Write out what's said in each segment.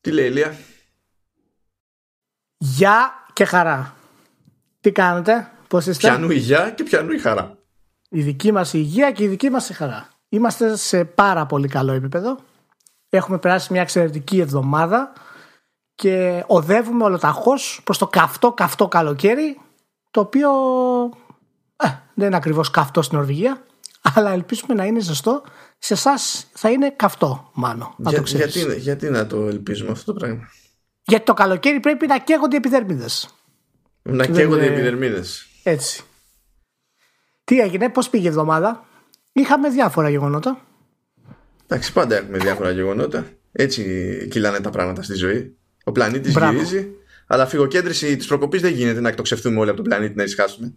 Τι λέει Ηλία. Γεια και χαρά. Τι κάνετε, πώς είστε; Πιανού η γεια και πιανού η χαρά. Η δική μας υγεία και η δική μας η χαρά. Είμαστε σε πάρα πολύ καλό επίπεδο. Έχουμε περάσει μια εξαιρετική εβδομάδα και οδεύουμε ολοταχώς προς το καυτό καυτό καλοκαίρι το οποίο ε, δεν είναι ακριβώς καυτό στην Νορβηγία αλλά ελπίζουμε να είναι ζεστό. Σε εσάς θα είναι καυτό, μάλλον. Να Για- το ξέρεις. γιατί, γιατί να το ελπίζουμε αυτό το πράγμα; Γιατί το καλοκαίρι πρέπει να καίγονται οι επιδερμίδες. Να Δεν καίγονται οι είναι- επιδερμίδες. Έτσι. Τι έγινε, πώς πήγε η εβδομάδα; Είχαμε διάφορα γεγονότα. Εντάξει, πάντα έχουμε διάφορα γεγονότα. Έτσι κυλάνε τα πράγματα στη ζωή. Ο πλανήτης Μπράβο. γυρίζει. Αλλά φυγοκέντρηση της προκοπής δεν γίνεται να εκτοξευτούμε όλοι από τον πλανήτη να ησυχάσουμε.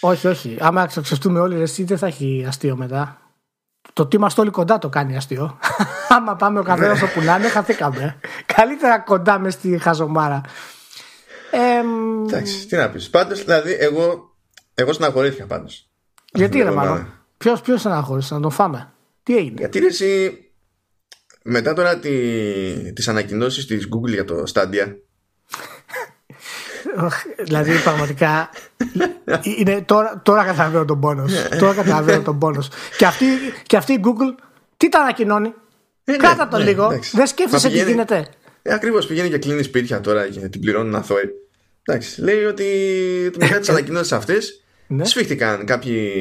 Όχι, όχι. Άμα εξοξευτούμε όλοι, ρε, εσύ δεν θα έχει αστείο μετά. Το ότι είμαστε όλοι κοντά το κάνει αστείο. Άμα πάμε ο καθένας όπου να είναι, χαθήκαμε. Καλύτερα κοντά μες στη χαζομάρα. Εμ, Εντάξει, τι να πεις. Πάντως, δηλαδή, εγώ, εγώ στεναχωρήθηκα πάντως. γιατί ρε την εβδομάδα. μάλλον. Ποιος ποιος αναχώρησε να τον φάμε; Τι έγινε; Γιατί ρε, εσύ, μετά τώρα τι, τις ανακοινώσεις της Google για το Stadia δηλαδή πραγματικά είναι, τώρα, τώρα καταλαβαίνω τον πόνος. τώρα καταλαβαίνω τον πόνος. και, αυτή, και αυτή η Google τι τα ανακοινώνει; ναι, Κράτα το ναι, λίγο. εντάξει. Δεν σκέφτεσαι Μα τι πηγαίνει- γίνεται. ε, Ακριβώς πηγαίνει και κλείνει σπίτια τώρα και την πληρώνουν αθώοι Εντάξει, λέει ότι μετά τις ανακοινώσεις αυτές Ναι. σφίχτηκαν κάποιοι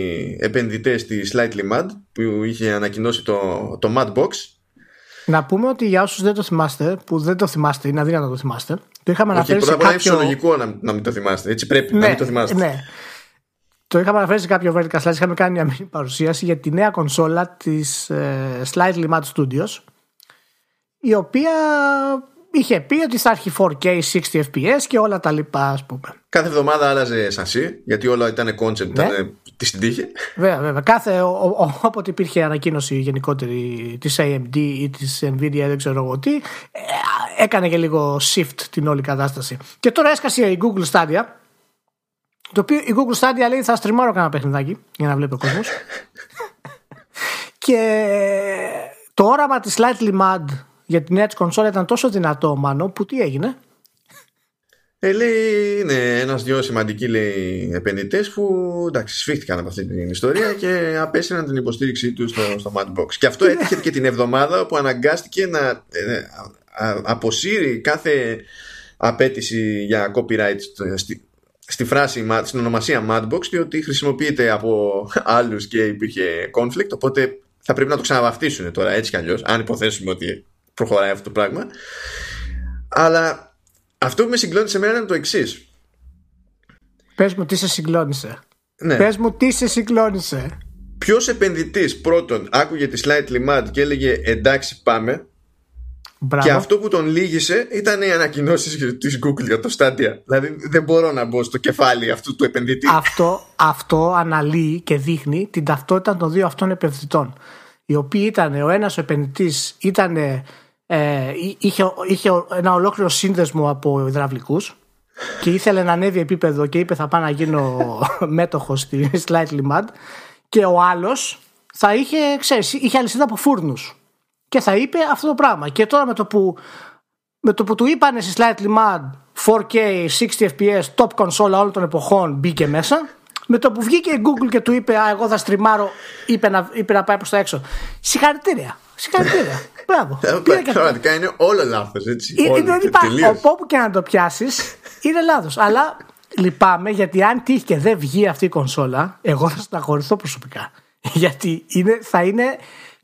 επενδυτές της Slightly Mad που είχε ανακοινώσει το, το Madbox Να πούμε ότι για όσους δεν το θυμάστε, που δεν το θυμάστε, είναι αδύνατο να το θυμάστε, το είχαμε Όχι, αναφέρει πρώτα σε απ' όλα είναι κάποιο. φυσιολογικό να, να μην το θυμάστε. Έτσι πρέπει να μην το θυμάστε. ναι. Το είχαμε αναφέρει σε κάποιο Vertical Slice. Είχαμε κάνει μια μini παρουσίαση για τη νέα κονσόλα της ε, Slightly Mad Studios, η οποία είχε πει ότι θα έχει 4K 60 FPS και όλα τα λοιπά, ας πούμε. Κάθε εβδομάδα άλλαζε σασί, γιατί όλα ήταν concept, Ναι. ήταν της στην τύχη. Βέβαια, βέβαια. Κάθε, ο, ο- όποτε υπήρχε ανακοίνωση γενικότερη της AMD ή της Nvidia, δεν ξέρω εγώ τι, ε, έκανε και λίγο shift την όλη κατάσταση. Και τώρα έσκασε η Google Stadia. Το οποίο η Google Stadia λέει θα στριμάρω κανένα παιχνιδάκι για να βλέπει ο κόσμος. και το όραμα της Slightly Mad για τη νέα της κονσόλα ήταν τόσο δυνατό, μάλλον, που τι έγινε; Ε, λέει, είναι ένας-δυο σημαντικοί λέει, επενδυτές που εντάξει, σφίχτηκαν από αυτή την ιστορία και απέσυραν την υποστήριξή τους στο, στο Madbox. Και αυτό έτυχε και την εβδομάδα που αναγκάστηκε να ε, α- α- αποσύρει κάθε απέτηση για copyright στο- στη, στη φράση, ma- στην ονομασία Madbox διότι χρησιμοποιείται από άλλους και υπήρχε conflict οπότε θα πρέπει να το ξαναβαφτίσουν τώρα έτσι κι αλλιώς αν υποθέσουμε ότι προχωράει αυτό το πράγμα αλλά αυτό που με συγκλώνησε εμένα είναι το εξής. Πες μου τι σε συγκλώνησε. Ναι. Πες μου τι σε συγκλώνησε. Ποιος επενδυτής πρώτον άκουγε τη Slightly Mad και έλεγε εντάξει πάμε. Μπράβο. Και αυτό που τον λύγησε ήταν οι ανακοινώσεις της Google για το Stadia. Δηλαδή δεν μπορώ να μπω στο κεφάλι αυτού του επενδυτή. αυτό, αυτό αναλύει και δείχνει την ταυτότητα των δύο αυτών επενδυτών. Οι οποίοι ήταν, ο ένας ο επενδυτής ήταν, ε, είχε, είχε ένα ολόκληρο σύνδεσμο από υδραυλικούς και ήθελε να ανέβει επίπεδο και είπε θα πάω να γίνω μέτοχος στη Slightly Mad και ο άλλος θα είχε, ξέρεις, είχε αλυσίδα από φούρνους. Και θα είπε αυτό το πράγμα. Και τώρα με το που με το που του είπανε στη Slightly Mad 4K 60 FPS top console όλων των εποχών μπήκε μέσα. Με το που βγήκε η Google και του είπε Α, εγώ θα στριμάρω είπε να, είπε να πάει προς τα έξω. Συγχαρητήρια. Συγχαρητήρια μπράβο Ε, Πήρε και αυτό. Πραγματικά είναι όλο λάθος. Ε, Όλο, δεν τε- υπά- τελείως. όπου και να το πιάσεις, είναι λάθος. Αλλά λυπάμαι γιατί αν τύχει και δεν βγει αυτή η κονσόλα, εγώ θα στεναχωρηθώ προσωπικά. Γιατί είναι, θα είναι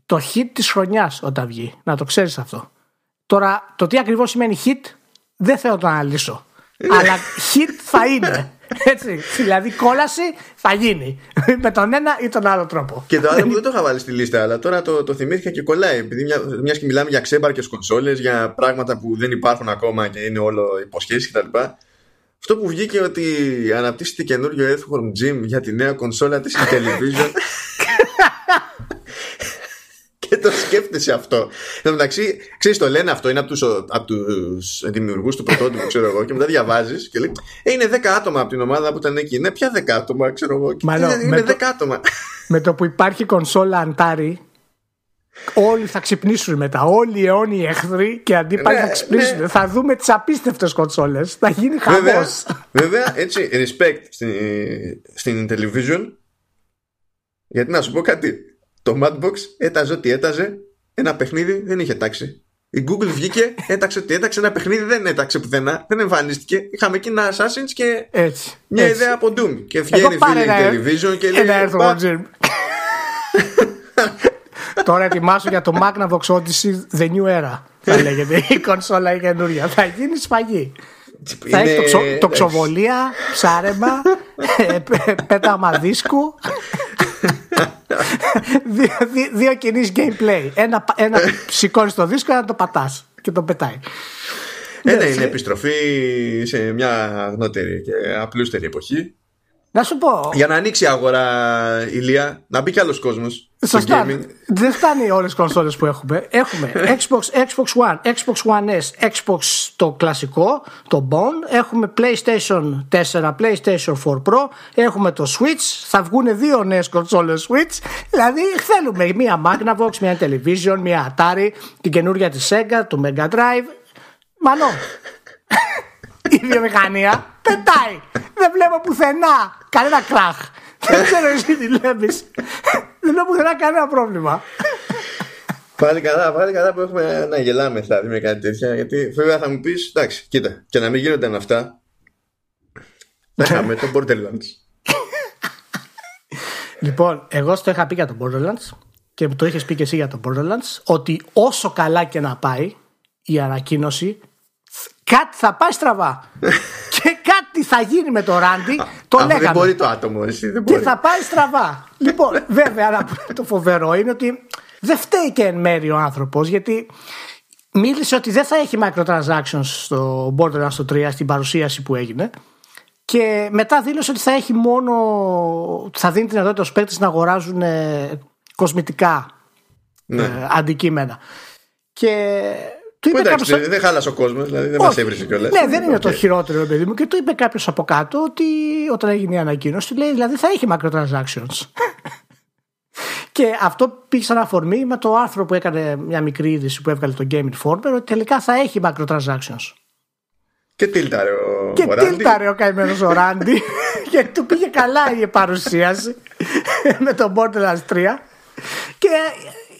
το hit της χρονιάς όταν βγει. Να το ξέρεις αυτό. Τώρα, το τι ακριβώς σημαίνει hit δεν θέλω να το αναλύσω. Αλλά hit θα είναι. Έτσι. Δηλαδή, κόλαση θα γίνει. Με τον ένα ή τον άλλο τρόπο. Και το άλλο που δεν το είχα βάλει στη λίστα, αλλά τώρα το, το θυμήθηκα και κολλάει. Επειδή μια μιας και μιλάμε για ξέμπαρκες κονσόλες, για πράγματα που δεν υπάρχουν ακόμα και είναι όλο υποσχέσεις κτλ. Αυτό που βγήκε ότι αναπτύσσεται καινούριο Earthworm Jim για τη νέα κονσόλα της Intellivision και το σκέφτεσαι αυτό. Εν τω μεταξύ, ξέρεις, το λένε αυτό, είναι από τους από τους δημιουργούς του πρωτότυπου, ξέρω εγώ, και μετά διαβάζεις και λέει ε, Είναι 10 άτομα από την ομάδα που ήταν εκεί. Ναι, ποια 10 άτομα, ξέρω εγώ. Και, Μάλλον, «Ε, με είναι το- 10 άτομα. Με το που υπάρχει κονσόλα Antari Όλοι θα ξυπνήσουν μετά. Όλοι οι αιώνιοι εχθροί και αντίπαλοι Ναι, θα ξυπνήσουν. ναι. Θα δούμε τις απίστευτες κονσόλες. Θα γίνει Βέβαια, χαμός. βέβαια, έτσι, respect στην, στην television. Γιατί να σου πω κάτι. Το Madbox έταζε ό,τι έταζε. Ένα παιχνίδι δεν είχε τάξει. Η Google βγήκε, έταξε ότι έταξε ένα παιχνίδι, δεν έταξε πουθενά, δεν εμφανίστηκε. Είχαμε εκεί ένα Assassin's και Έτσι. μια έτσι. ιδέα από Doom. Και βγαίνει πάρε φίλη ένα- television και λέει. Ένα έρθω «Μπα, εγώ, Jim. Τώρα ετοιμάσου για το Magnavox Odyssey The New Era. Θα λέγεται η κονσόλα η καινούρια. Θα γίνει σφαγή. Θα είναι- έχει το, ξο, το εντάξει. ξοβολία, ψάρεμα, ε, πέ- πέταγμα δίσκου. δύο, δύο, δύο κινείς gameplay. Ένα, ένα σηκώνεις το δίσκο, ένα το πατάς και το πετάει. Ένα Ναι, είναι σε- επιστροφή σε μια γνώτερη και απλούστερη εποχή. Να σου πω. Για να ανοίξει η αγορά ηλία, να μπει κι άλλος κόσμος στο Σωστά. gaming. Δεν φτάνει όλες τι κονσόλες που έχουμε. Έχουμε Xbox, Xbox One, Xbox One S, Xbox το κλασικό, το Bone. Έχουμε PlayStation 4, PlayStation 4 Pro. Έχουμε το Switch. Θα βγουν δύο νέες κονσόλες Switch. Δηλαδή θέλουμε μία Magnavox, μία Television, μία Atari, την καινούρια της Sega, το Mega Drive. Μανώ. Η βιομηχανία πετάει. Δεν βλέπω πουθενά κανένα κράχ. Δεν ξέρω εσύ τι βλέπεις. Δεν βλέπω πουθενά κανένα πρόβλημα. Πάλι καλά, πάλι καλά που έχουμε να γελάμε δηλαδή με κάτι τέτοια. Γιατί βέβαια θα μου πεις, εντάξει, κοίτα, και να μην γίνονταν αυτά. Θα είχαμε το Borderlands. Λοιπόν, εγώ στο είχα πει για το Borderlands και το είχες πει και εσύ για το Borderlands ότι όσο καλά και να πάει η ανακοίνωση κάτι θα πάει στραβά. και κάτι θα γίνει με το Ράντι. Το Αφού δεν λέγαμε. μπορεί το άτομο, εσύ δεν Και μπορεί. θα πάει στραβά. λοιπόν, βέβαια, να πούμε το φοβερό είναι ότι δεν φταίει και εν μέρει ο άνθρωπος γιατί μίλησε ότι δεν θα έχει microtransactions στο Borderlands το 3 στην παρουσίαση που έγινε. Και μετά δήλωσε ότι θα έχει μόνο. θα δίνει την δυνατότητα στους παίκτες να αγοράζουν ε, κοσμητικά Ναι. ε, αντικείμενα. Και του Που είπε εντάξει, κάποιος- δεν χάλασε ο κόσμος, δηλαδή δεν μας όχι. έβρισε κιόλας. Ναι, δεν είναι το χειρότερο, ρε παιδί μου. Και του είπε κάποιος από κάτω ότι όταν έγινε η ανακοίνωση, του λέει δηλαδή θα έχει macrotransactions. και αυτό πήγε σαν αφορμή με το άρθρο που έκανε μια μικρή είδηση που έβγαλε το Game Informer ότι τελικά θα έχει macrotransactions. Και τίλταρε ο Και ο Ράντι. τίλταρε ο καημένος ο Ράντι και του πήγε καλά η παρουσίαση με το Borderlands 3. Και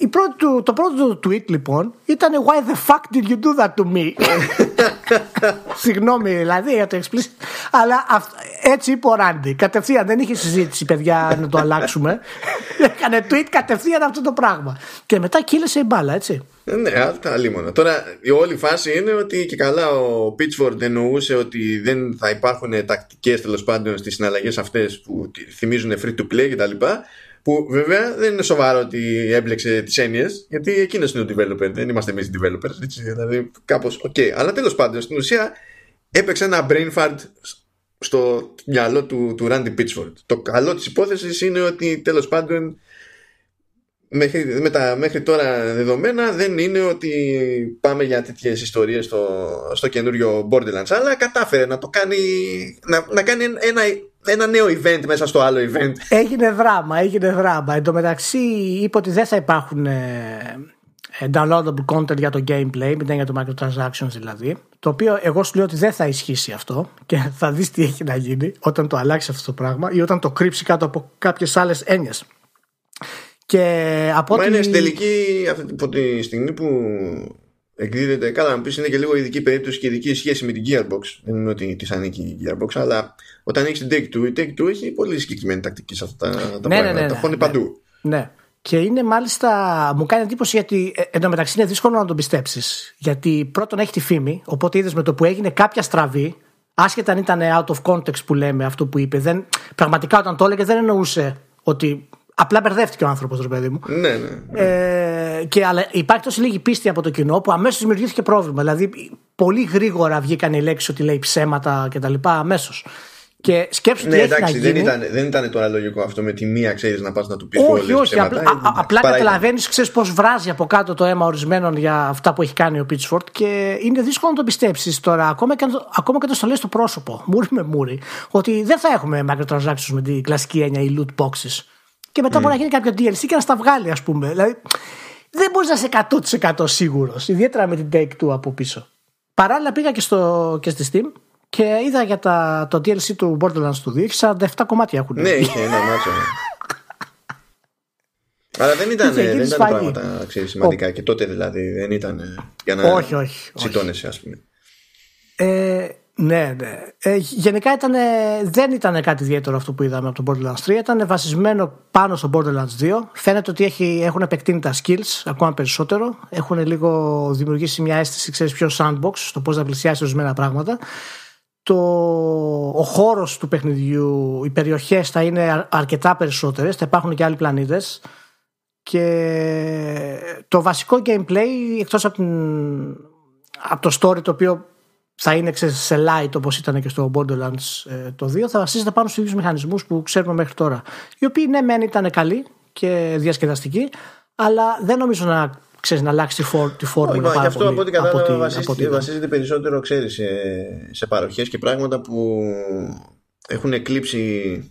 η πρώτη του, το πρώτο του tweet λοιπόν ήταν Why the fuck did you do that to me? Συγγνώμη δηλαδή για το explicit. Αλλά αυ- έτσι είπε ο Randy. Κατευθείαν δεν είχε συζήτηση, παιδιά, να το αλλάξουμε. Έκανε tweet κατευθείαν αυτό το πράγμα. Και μετά κύλησε η μπάλα, έτσι. Ε, Ναι, αυτά λίμωνα. Τώρα η όλη φάση είναι ότι και καλά ο Pitchford εννοούσε ότι δεν θα υπάρχουν τακτικές τέλος πάντων στις συναλλαγές αυτές που τη- θυμίζουν free to play κτλ. Που βέβαια δεν είναι σοβαρό ότι έμπλεξε τις έννοιες, γιατί εκείνος είναι ο developer, δεν είμαστε εμείς οι developers. Έτσι, δηλαδή κάπως οκ. Αλλά τέλος πάντων στην ουσία έπαιξε ένα brain fart στο μυαλό του, του Randy Pitchford. Το καλό της υπόθεσης είναι ότι τέλος πάντων μέχρι, με τα μέχρι τώρα δεδομένα δεν είναι ότι πάμε για τέτοιες ιστορίες στο, στο καινούριο Borderlands αλλά κατάφερε να το κάνει να, να κάνει ένα, ένα νέο event μέσα στο άλλο event Έγινε δράμα, έγινε δράμα. Εν τω μεταξύ είπε ότι δεν θα υπάρχουν ε, ε, downloadable content για το gameplay, μην για το microtransactions δηλαδή. Το οποίο εγώ σου λέω ότι δεν θα ισχύσει αυτό και θα δεις τι έχει να γίνει όταν το αλλάξει αυτό το πράγμα ή όταν το κρύψει κάτω από κάποιες άλλες έννοιες. Και από Μα ό,τι- είναι στην τελική αυτή, από τη στιγμή που εκδίδεται καλά να πεις είναι και λίγο ειδική περίπτωση και ειδική σχέση με την Gearbox δεν είναι ότι της ανήκει η Gearbox αλλά όταν έχεις την Take-Two η Take-Two έχει πολύ συγκεκριμένη τακτική σε αυτά τα, τα Ναι, ναι, πράγματα ναι, τα ναι, χώνει ναι. παντού Ναι. Και είναι μάλιστα, μου κάνει εντύπωση γιατί ε, εντωμεταξύ είναι δύσκολο να τον πιστέψεις. Γιατί πρώτον έχει τη φήμη, οπότε είδες με το που έγινε κάποια στραβή, άσχετα αν ήταν out of context που λέμε αυτό που είπε, δεν, πραγματικά όταν το έλεγε δεν εννοούσε ότι. Απλά μπερδεύτηκε ο άνθρωπος, ρε παιδί μου. ναι ναι Ε, και, αλλά υπάρχει τόσο λίγη πίστη από το κοινό που αμέσως δημιουργήθηκε πρόβλημα. Δηλαδή, πολύ γρήγορα βγήκαν οι λέξεις ότι λέει ψέματα κτλ. Αμέσως. Και σκέψου τι Ναι, έχει εντάξει, να δεν γίνει. ήταν, δεν ήταν τώρα λογικό αυτό με τη μία ξέρεις να πας να του πεις Όχι, όχι. Απλά, α- α- απλά καταλαβαίνεις, ξέρεις πώς βράζει από κάτω το αίμα ορισμένων για αυτά που έχει κάνει ο Pitchford και είναι δύσκολο να το πιστέψεις τώρα, ακόμα και, αν το- ακόμα και το στο λέει στο πρόσωπο, μούρι με μούρι, ότι δεν θα έχουμε microtransactions με την κλασική έννοια οι loot boxes. Και μετά μπορεί να γίνει κάποιο DLC και να στα βγάλει, ας πούμε. Δηλαδή, δεν μπορείς να είσαι 100% σίγουρος. Ιδιαίτερα με την Take Two από πίσω. Παράλληλα πήγα και, στο, και στη Steam και είδα για τα, το DLC του Borderlands του 2. Έχει 47 κομμάτια έχουν. Ναι, είχε ένα μάτσο. ναι. Αλλά δεν ήταν, Είχε γίνει δεν ήταν σφαγή. πράγματα ξέρεις, σημαντικά και τότε δηλαδή. Δεν ήταν ε, για να Όχι, όχι, όχι. τσιτώνεσαι, ας πούμε. Ε, ναι, ναι. Ε, γενικά ήταν, δεν ήταν κάτι ιδιαίτερο αυτό που είδαμε από το Borderlands 3. Ήταν βασισμένο πάνω στο Borderlands 2. Φαίνεται ότι έχει, έχουν επεκτείνει τα skills ακόμα περισσότερο. Έχουν λίγο δημιουργήσει μια αίσθηση, ξέρεις, πιο sandbox στο πώς να πλησιάσει ορισμένα πράγματα. Το, ο χώρος του παιχνιδιού, οι περιοχές θα είναι αρ- αρκετά περισσότερες. Θα υπάρχουν και άλλοι πλανήτες. Και το βασικό gameplay, εκτός από, την, από το story το οποίο θα είναι ξέρεις, σε light όπως ήταν και στο Borderlands ε, το 2 θα βασίζεται πάνω στους ίδιους μηχανισμούς που ξέρουμε μέχρι τώρα. Οι οποίοι ναι μεν ήταν καλοί και διασκεδαστικοί αλλά δεν νομίζω να, ξέρεις, να αλλάξει τη, φόρ, τη Όχι, φόρμουλα μα γι' πάρα αυτό πολύ από ό,τι από κατάλαβα ό,τι- βασίζεται, από ό,τι ήταν. βασίζεται περισσότερο, ξέρεις, σε, σε παροχές και πράγματα που έχουν εκλείψει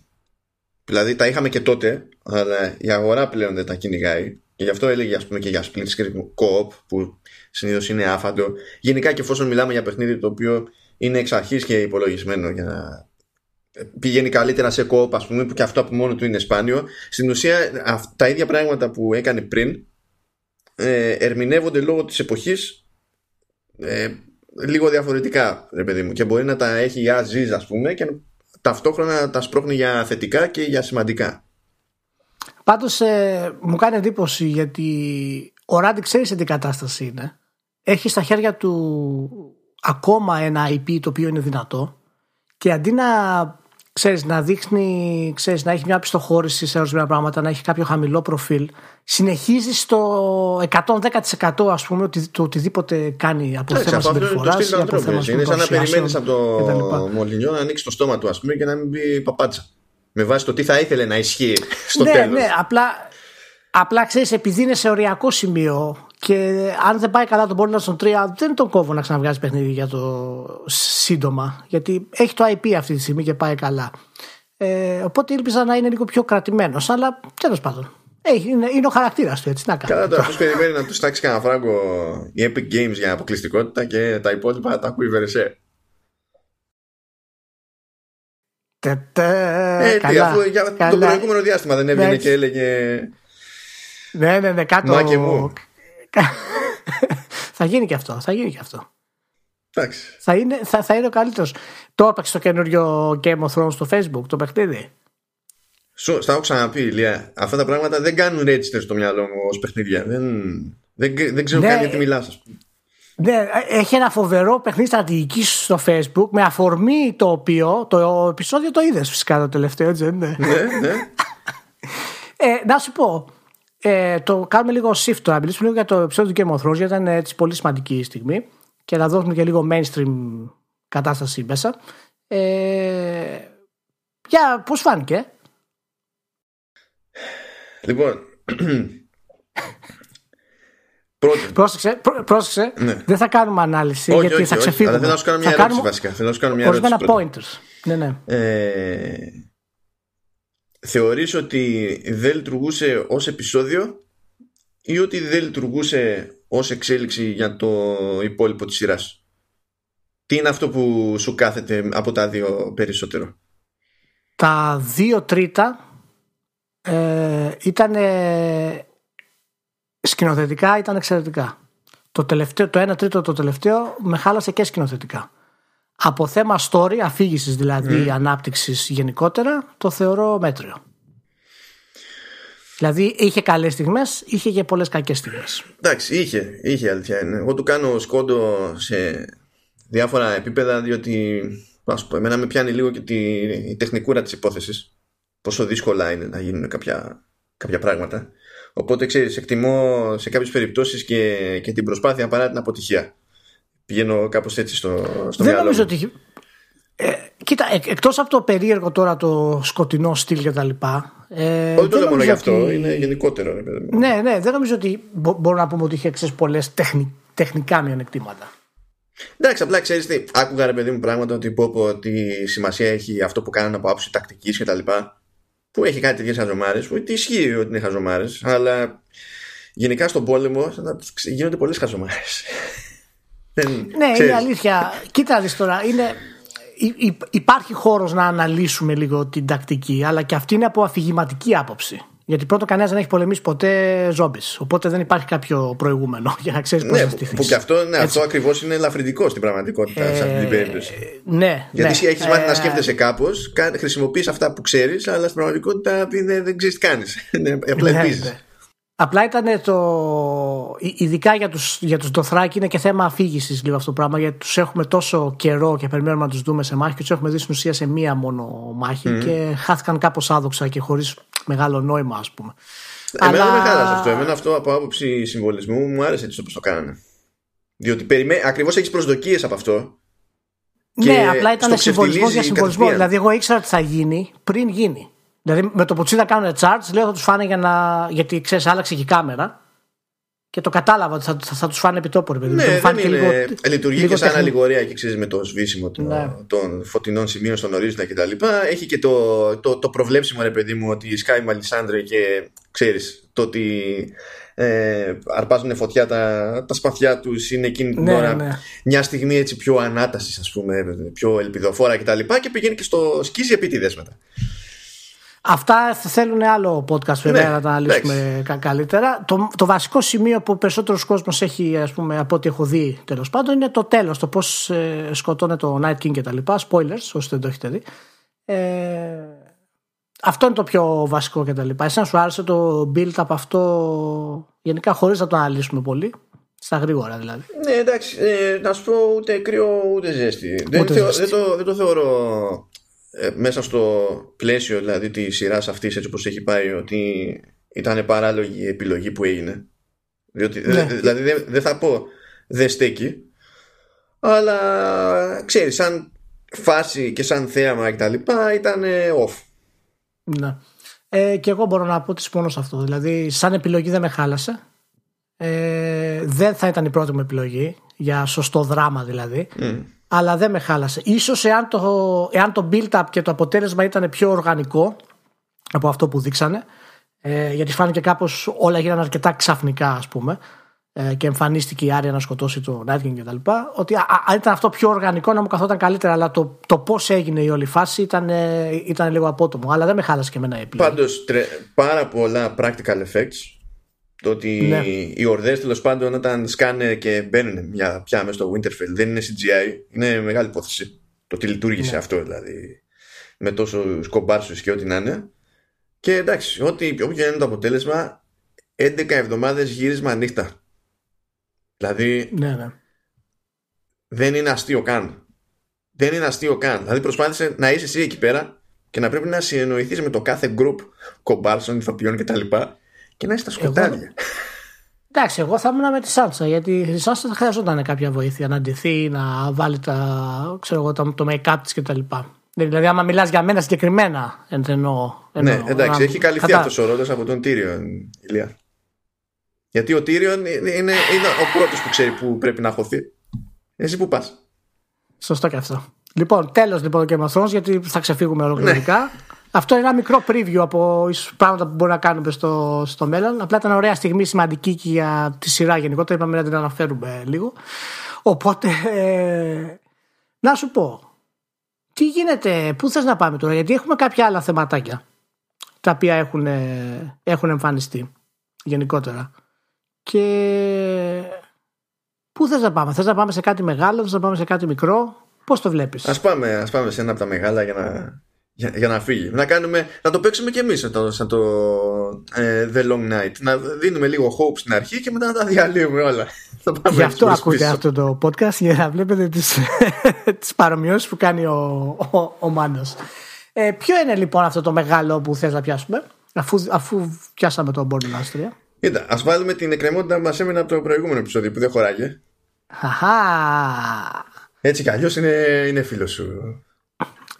δηλαδή τα είχαμε και τότε αλλά η αγορά πλέον δεν τα κυνηγάει. Και γι' αυτό έλεγε ας πούμε και για split screen co-op που συνήθως είναι άφαντο γενικά και εφόσον μιλάμε για παιχνίδι το οποίο είναι εξ αρχής και υπολογισμένο για να πηγαίνει καλύτερα σε co-op ας πούμε που και αυτό από μόνο του είναι σπάνιο στην ουσία αυ- τα ίδια πράγματα που έκανε πριν ε, ερμηνεύονται λόγω της εποχής ε, λίγο διαφορετικά ρε παιδί μου και μπορεί να τα έχει για ζίζ ας πούμε και ταυτόχρονα τα σπρώχνει για θετικά και για σημαντικά Πάντως ε, μου κάνει εντύπωση γιατί ο Ράντι ξέρει σε τι κατάσταση είναι. Έχει στα χέρια του ακόμα ένα IP το οποίο είναι δυνατό και αντί να ξέρεις, να δείχνει, ξέρεις, να έχει μια πιστοχώρηση σε ορισμένα πράγματα, να έχει κάποιο χαμηλό προφίλ, συνεχίζει στο 110% ας πούμε ότι, το οτιδήποτε κάνει από Εντάξει, θέμα από αυτό είναι το συμπεριφοράς στυλ ή από θέμα ανθρώπου. Είναι σαν να περιμένεις από κτλ. το Μολυνιό να ανοίξει το στόμα του, ας πούμε, και να μην πει παπάτσα. Με βάση το τι θα ήθελε να ισχύει στο ναι, τέλος. ναι, απλά, απλά ξέρεις, επειδή είναι σε οριακό σημείο και αν δεν πάει καλά τον Borderlands 3, δεν τον κόβω να ξαναβγάζει παιχνίδι για το σύντομα. Γιατί έχει το IP αυτή τη στιγμή και πάει καλά. Ε, οπότε ήλπιζα να είναι λίγο πιο κρατημένος. Αλλά τέλος πάντων. Έχει, είναι, είναι ο χαρακτήρας του έτσι. Να κάνει. Καλά, τώρα αυτός περιμένει να τους τάξει κανένα φράγκο η Epic Games για αποκλειστικότητα και τα υπόλοιπα τα ακούει η Βερεσέ. Τε, τε, Ε, τι, καλά, αφού για το καλά. προηγούμενο διάστημα δεν έβγαινε Εντάξει. και έλεγε. Ναι, ναι, ναι, κάτω. Μα και μου. θα γίνει και αυτό. Θα γίνει και αυτό. Εντάξει. Θα είναι, θα, θα είναι ο καλύτερος. Το έπαιξε το καινούριο Game of Thrones στο Facebook, το παιχνίδι. Σου, στα έχω ξαναπεί, Ηλία. Αυτά τα πράγματα δεν κάνουν register στο μυαλό μου ως παιχνίδια. Δεν, δεν, δεν ξέρω Ναι. καν γιατί μιλάς, ας πούμε. Ναι, έχει ένα φοβερό παιχνίδι στρατηγικής στο Facebook με αφορμή το οποίο το επεισόδιο το είδες φυσικά το τελευταίο, έτσι δεν είναι; ναι, ναι. Ε, να σου πω, ε, το κάνουμε λίγο shift τώρα. Μιλήσουμε λίγο για το επεισόδιο του Game of Thrones, γιατί ήταν έτσι πολύ σημαντική στιγμή και να δώσουμε και λίγο mainstream κατάσταση μέσα. Ε, για πώς φάνηκε; Λοιπόν. Πρώτον, Πρόσεξε, πρό- πρόσεξε Ναι. δεν θα κάνουμε ανάλυση όχι, γιατί όχι, θα όχι, ξεφύγουμε. αλλά θέλω να σου κάνω μια Θα ερώτηση κάνουμε βασικά. Θέλω να σου κάνω μια Ορισμένα ερώτηση. πρώτα. pointers. Ναι, ναι. Ε, θεωρείς ότι δεν λειτουργούσε ως επεισόδιο ή ότι δεν λειτουργούσε ως εξέλιξη για το υπόλοιπο της σειράς; Τι είναι αυτό που σου κάθεται από τα δύο περισσότερο; Τα δύο τρίτα ε, ήταν σκηνοθετικά ήταν εξαιρετικά. Το, τελευταίο, το ένα τρίτο το τελευταίο με χάλασε και σκηνοθετικά. Από θέμα story, αφήγησης δηλαδή ανάπτυξης γενικότερα, το θεωρώ μέτριο. Δηλαδή είχε καλές στιγμές, είχε και πολλές κακές στιγμές. Εντάξει, είχε, είχε αλήθεια είναι. Εγώ του κάνω σκόντο σε διάφορα επίπεδα διότι ας πω, εμένα με πιάνει λίγο και τη, η τεχνικούρα της υπόθεσης πόσο δύσκολα είναι να γίνουν κάποια, κάποια πράγματα οπότε ξέρεις εκτιμώ σε κάποιες περιπτώσεις και, και την προσπάθεια παρά την αποτυχία πηγαίνω κάπως έτσι στο, στο Δεν μυαλό νομίζω μου. ότι. Ε, κοίτα, εκ- εκτός από το περίεργο τώρα το σκοτεινό στυλ και τα λοιπά. Ε, Όχι το δεν λέω μόνο γι' νομίζω αυτό, ότι- είναι γενικότερο. ρε παιδί μου. Ναι, ναι, δεν νομίζω ότι μπο- μπορούμε να πούμε ότι είχε ξέρεις, πολλές τεχνη, τεχνικά μειονεκτήματα. Εντάξει, απλά ξέρεις τι. Άκουγα ρε παιδί μου πράγματα ότι πω, πω ότι σημασία έχει αυτό που κάνανε από άποψη τακτικής κτλ. Που έχει κάτι τέτοιες χαζομάρες. Που τι ισχύει ότι είναι χαζομάρες. Αλλά γενικά στον πόλεμο γίνονται πολλές χαζομάρες. Ναι, είναι αλήθεια. Κοίτα δεις τώρα, είναι, υπάρχει χώρος να αναλύσουμε λίγο την τακτική, αλλά και αυτή είναι από αφηγηματική άποψη. Γιατί πρώτο κανένας δεν έχει πολεμήσει ποτέ ζόμπις. Οπότε δεν υπάρχει κάποιο προηγούμενο για να ξέρεις πώς ναι, Που και αυτό, ναι, αυτό ακριβώς είναι ελαφρυντικό στην πραγματικότητα ε, σε αυτή την περίπτωση. Ναι. Γιατί ναι, έχεις μάθει ε, να σκέφτεσαι κάπως, χρησιμοποιείς αυτά που ξέρεις, αλλά στην πραγματικότητα δεν, δεν ξέρεις τι κάνεις. Απλά ναι, ναι. Απλά ήταν το. ειδικά για του για τους Ντοθράκη είναι και θέμα αφήγησης λίγο αυτό το πράγμα. Γιατί τους έχουμε τόσο καιρό και περιμένουμε να τους δούμε σε μάχη και τους έχουμε δει στην ουσία σε μία μόνο μάχη και χάθηκαν κάπως άδοξα και χωρίς μεγάλο νόημα, ας πούμε. Εμένα Αλλά... δεν με χάλασε αυτό. Εμένα αυτό από άποψη συμβολισμού μου άρεσε έτσι όπως το κάνανε. Διότι περιμέ... ακριβώς έχεις προσδοκίες από αυτό. Ναι, απλά ήταν συμβολισμός για συμβολισμό. Δηλαδή, εγώ ήξερα τι θα γίνει πριν γίνει. Δηλαδή με το που τους είδα κάνουν charts, λέω θα τους φάνε για να. Γιατί ξέρεις, άλλαξε και η κάμερα. Και το κατάλαβα ότι θα, θα, θα τους φάνε επιτόπου. Ναι, δεν είναι, λίγο, λειτουργεί λίγο και σαν αλληγορία και ξέρεις με το σβήσιμο των, ναι. των φωτεινών σημείων στον ορίζοντα κτλ. Έχει και το, το, το προβλέψιμο ρε παιδί μου ότι η Sky Μαλισάνδρε και ξέρεις το ότι ε, αρπάζουν φωτιά τα, τα σπαθιά τους είναι εκείνη την ναι, ώρα ναι. μια στιγμή έτσι πιο ανάτασης, ας πούμε, πιο ελπιδοφόρα κτλ. Και, και πηγαίνει και στο σκίζει επίτηδες μετά. Αυτά θέλουν άλλο podcast βέβαια ναι, να τα αναλύσουμε καλύτερα. Το, το βασικό σημείο που περισσότερος κόσμος έχει, ας πούμε, από ό,τι έχω δει τέλος πάντων, είναι το τέλος. Το πώς ε, σκοτώνεται το Night King κτλ. Spoilers, όσοι δεν το έχετε δει. Ε, αυτό είναι το πιο βασικό κτλ. Εσένα σου άρεσε το build από αυτό γενικά χωρίς να το αναλύσουμε πολύ; Στα γρήγορα δηλαδή. Ναι, εντάξει. Ε, να σου πω ούτε κρύο ούτε ζέστη. Ούτε δεν, ζέστη. δεν, το, δεν το θεωρώ ε, μέσα στο πλαίσιο δηλαδή της σειράς αυτής έτσι όπως έχει πάει ότι ήταν παράλογη η επιλογή που έγινε. Διότι, ναι. δηλαδή δεν δε θα πω δεν στέκει. Αλλά ξέρεις σαν φάση και σαν θέαμα και τα λοιπά ήταν off. Ναι. Ε, και εγώ μπορώ να πω ότι συμφωνώ σε αυτό. Δηλαδή σαν επιλογή δεν με χάλασε. Ε, δεν θα ήταν η πρώτη μου επιλογή για σωστό δράμα δηλαδή αλλά δεν με χάλασε. Ίσως εάν το, εάν το build-up και το αποτέλεσμα ήταν πιο οργανικό από αυτό που δείξανε, ε, γιατί φάνηκε κάπως όλα γίνανε αρκετά ξαφνικά ας πούμε ε, και εμφανίστηκε η Άρια να σκοτώσει το Night King κτλ. Ότι αν ήταν αυτό πιο οργανικό να μου καθόταν καλύτερα, αλλά το, το πώς έγινε η όλη φάση ήταν, ε, ήταν λίγο απότομο. Αλλά δεν με χάλασε και εμένα η επιλογή. Πάντως πάρα πολλά practical effects το ότι ναι. οι ορδές τέλος πάντων όταν σκάνε και μπαίνουν μια, πια μέσα στο Winterfell δεν είναι CGI, είναι μεγάλη υπόθεση. Το ότι λειτουργήσε ναι. αυτό δηλαδή με τόσο κομπάρσου και ό,τι να είναι. Και εντάξει, ό,τι όποιο είναι το αποτέλεσμα, 11 εβδομάδες γύρισμα νύχτα. Δηλαδή. Ναι, ναι. Δεν είναι αστείο καν. Δεν είναι αστείο καν. Δηλαδή προσπάθησε να είσαι εσύ εκεί πέρα και να πρέπει να συνεννοηθείς με το κάθε group κομπάρσων, ηθοποιών κτλ και να είσαι στα σκοτάδια. Εντάξει, εγώ θα ήμουν με τη Σάντσα γιατί η Σάντσα θα χρειαζόταν κάποια βοήθεια να ντυθεί, να βάλει τα, ξέρω εγώ, το, το make-up της κτλ. Δηλαδή, άμα μιλάς για μένα συγκεκριμένα, εννοώ. Ναι, εντάξει, να... έχει καλυφθεί αυτός ο ρόλος από τον Τύριον, Ηλία. Γιατί ο Τύριον είναι, είναι, ο πρώτος που ξέρει που πρέπει να χωθεί. Εσύ που πας. Σωστό και αυτό. Λοιπόν, τέλος λοιπόν το Game of Thrones, γιατί θα ξεφύγουμε ολοκληρωτικά. Ναι. Αυτό είναι ένα μικρό preview από πράγματα που μπορούμε να κάνουμε στο, στο μέλλον. Απλά ήταν ωραία στιγμή σημαντική και για τη σειρά γενικότερα. Είπαμε να την αναφέρουμε λίγο. Οπότε, ε, να σου πω, τι γίνεται, πού θες να πάμε τώρα, γιατί έχουμε κάποια άλλα θεματάκια τα οποία έχουν, έχουν εμφανιστεί γενικότερα. Και πού θες να πάμε, θες να πάμε σε κάτι μεγάλο, θες να πάμε σε κάτι μικρό, πώς το βλέπεις; Ας πάμε, ας πάμε σε ένα από τα μεγάλα για να για, για να φύγει. Να, κάνουμε, να το παίξουμε κι εμείς σαν το, σαν το ε, The Long Night. Να δίνουμε λίγο hope στην αρχή και μετά να τα διαλύουμε όλα. Γι' αυτό ακούτε αυτό το podcast για να βλέπετε τις, τις παρομοιώσεις που κάνει ο, ο, ο Μάνος. Ε, ποιο είναι λοιπόν αυτό το μεγάλο που θες να πιάσουμε αφού, αφού πιάσαμε το Born Astria. Κοίτα, ας βάλουμε την εκκρεμότητα που μας έμεινε από το προηγούμενο επεισόδιο που δεν χωράγε. Αχα. Έτσι κι αλλιώς είναι, είναι φίλος σου.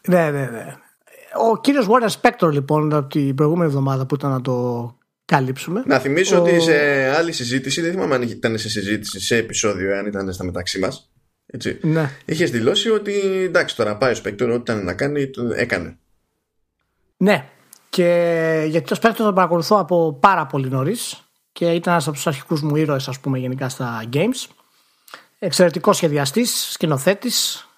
Ναι, ναι, ναι. Ο κύριος Warren Spector λοιπόν από την προηγούμενη εβδομάδα που ήταν να το καλύψουμε. Να θυμίσω ο... ότι σε άλλη συζήτηση, δεν θυμάμαι αν ήταν σε συζήτηση, σε επεισόδιο, αν ήταν στα μεταξύ μας. Έτσι. Ναι. Είχες δηλώσει ότι εντάξει τώρα πάει ο Spector, ό,τι ήταν να κάνει, το έκανε. Ναι. Και γιατί το Spector τον παρακολουθώ από πάρα πολύ νωρίς. και ήταν ένας από τους αρχικούς μου ήρωες ας πούμε γενικά στα games. Εξαιρετικός σχεδιαστής, σκηνοθέτης, ε,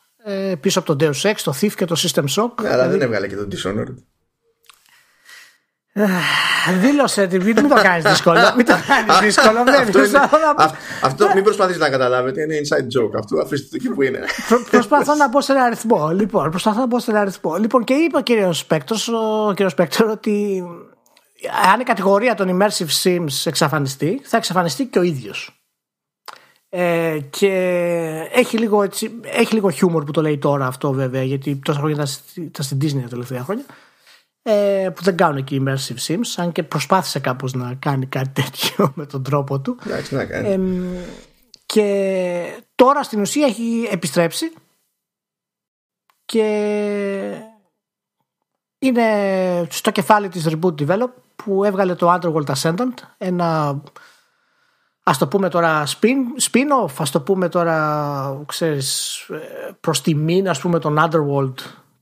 πίσω από τον Deus Ex, το Thief και το System Shock. Ναι, αλλά δεν έβγαλε και τον Dishonored. Δήλωσε την μην το κάνεις δύσκολο. Μην το κάνεις δύσκολο. αυτό, είναι, αυτό μην προσπαθείς να καταλάβετε. Είναι inside joke. Αυτό αφήστε το εκεί που είναι. προσπαθώ να μπω σε ένα αριθμό. Λοιπόν, προσπαθώ να μπω σε ένα αριθμό. Λοιπόν, και είπε ο κύριος Σπέκτρο ο κύριος Σπέκτρο ότι αν η κατηγορία των immersive sims εξαφανιστεί, θα εξαφανιστεί και ο ίδιος. Ε, και έχει λίγο, έτσι, έχει λίγο χιούμορ που το λέει τώρα αυτό βέβαια γιατί τόσα χρόνια ήταν στην Disney τα τελευταία χρόνια ε, που δεν κάνουν εκεί immersive sims αν και προσπάθησε κάπως να κάνει κάτι τέτοιο με τον τρόπο του. Ε, και τώρα στην ουσία έχει επιστρέψει και είναι στο κεφάλι της Reboot Develop που έβγαλε το Underworld Ascendant ένα ας το πούμε τώρα spin, spin-off ας το πούμε τώρα ξέρεις προς τιμήν ας πούμε τον Underworld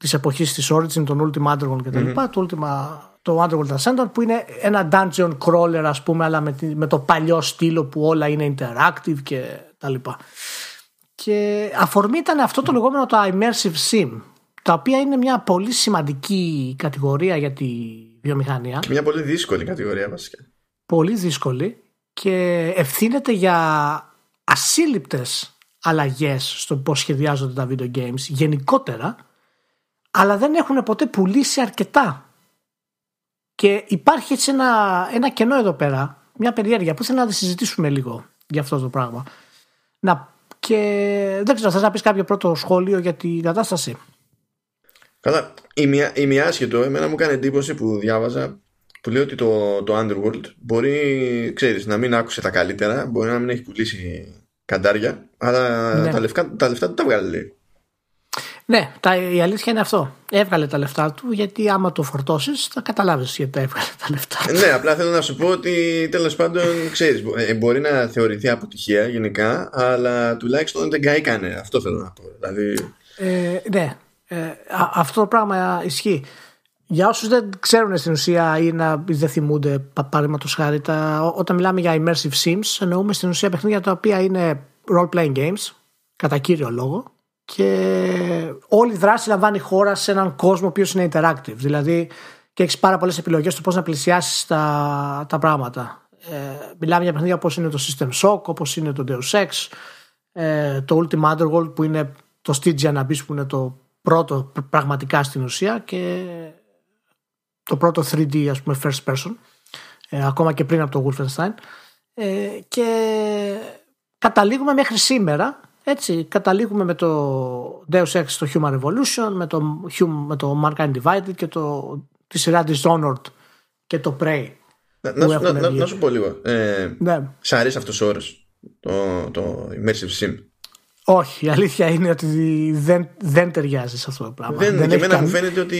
της εποχής της Origin, των Ultima Underground κτλ. Mm-hmm. Το, Ultima, το Underworld Ascendant που είναι ένα dungeon crawler, ας πούμε, αλλά με, με το παλιό στήλο που όλα είναι interactive και τα λοιπά. Και αφορμή ήταν αυτό το λεγόμενο το immersive sim, τα οποία είναι μια πολύ σημαντική κατηγορία για τη βιομηχανία. Και μια πολύ δύσκολη κατηγορία βασικά. Πολύ δύσκολη και ευθύνεται για ασύλληπτες αλλαγές στο πώς σχεδιάζονται τα video games γενικότερα αλλά δεν έχουν ποτέ πουλήσει αρκετά. Και υπάρχει έτσι ένα, ένα κενό εδώ πέρα, μια περιέργεια που θέλω να τη συζητήσουμε λίγο για αυτό το πράγμα. Να, και δεν ξέρω, θες να πεις κάποιο πρώτο σχόλιο για την κατάσταση; Καλά, η μία, η μία άσχετο, εμένα μου κάνει εντύπωση που διάβαζα που λέει ότι το, το Underworld μπορεί, ξέρεις, να μην άκουσε τα καλύτερα, μπορεί να μην έχει πουλήσει καντάρια, αλλά ναι. τα, λεφτά, τα λεφτά του τα βγάλει. Ναι, τα, η αλήθεια είναι αυτό. Έβγαλε τα λεφτά του γιατί άμα το φορτώσεις θα καταλάβεις γιατί έβγαλε τα λεφτά του. Ναι, απλά θέλω να σου πω ότι τέλος πάντων ξέρεις, ε, μπορεί να θεωρηθεί αποτυχία γενικά, αλλά τουλάχιστον δεν καήκανε. Αυτό θέλω να πω. Δηλαδή... Ε, ναι, ε, αυτό το πράγμα ισχύει. Για όσους δεν ξέρουν στην ουσία ή να δεν θυμούνται, παραδείγματος χάρη, όταν μιλάμε για immersive sims, εννοούμε στην ουσία παιχνίδια τα οποία είναι role playing games, κατά κύριο λόγο, και όλη η δράση λαμβάνει χώρα σε έναν κόσμο ο οποίος είναι interactive. Δηλαδή και έχεις πάρα πολλές επιλογές στο πώς να πλησιάσεις τα, τα πράγματα. Ε, μιλάμε για παιχνίδια όπως είναι το System Shock, όπως είναι το Deus Ex, ε, το Ultima Underworld που είναι το Stygian Abyss που είναι το πρώτο πραγματικά στην ουσία και το πρώτο 3D ας πούμε first person ε, ακόμα και πριν από το Wolfenstein ε, και καταλήγουμε μέχρι σήμερα έτσι καταλήγουμε με το Deus Ex το Human Revolution, με το, με το Mankind Divided και το, τη σειρά Dishonored και το Prey. Να, να, να, να, να, σου πω λίγο. Ε, ναι. Σ' αρέσει αυτός ο όρος, το, το Immersive Sim; Όχι, η αλήθεια είναι ότι δεν, δεν ταιριάζει σε αυτό το πράγμα. Δεν, δεν και εμένα μου φαίνεται ότι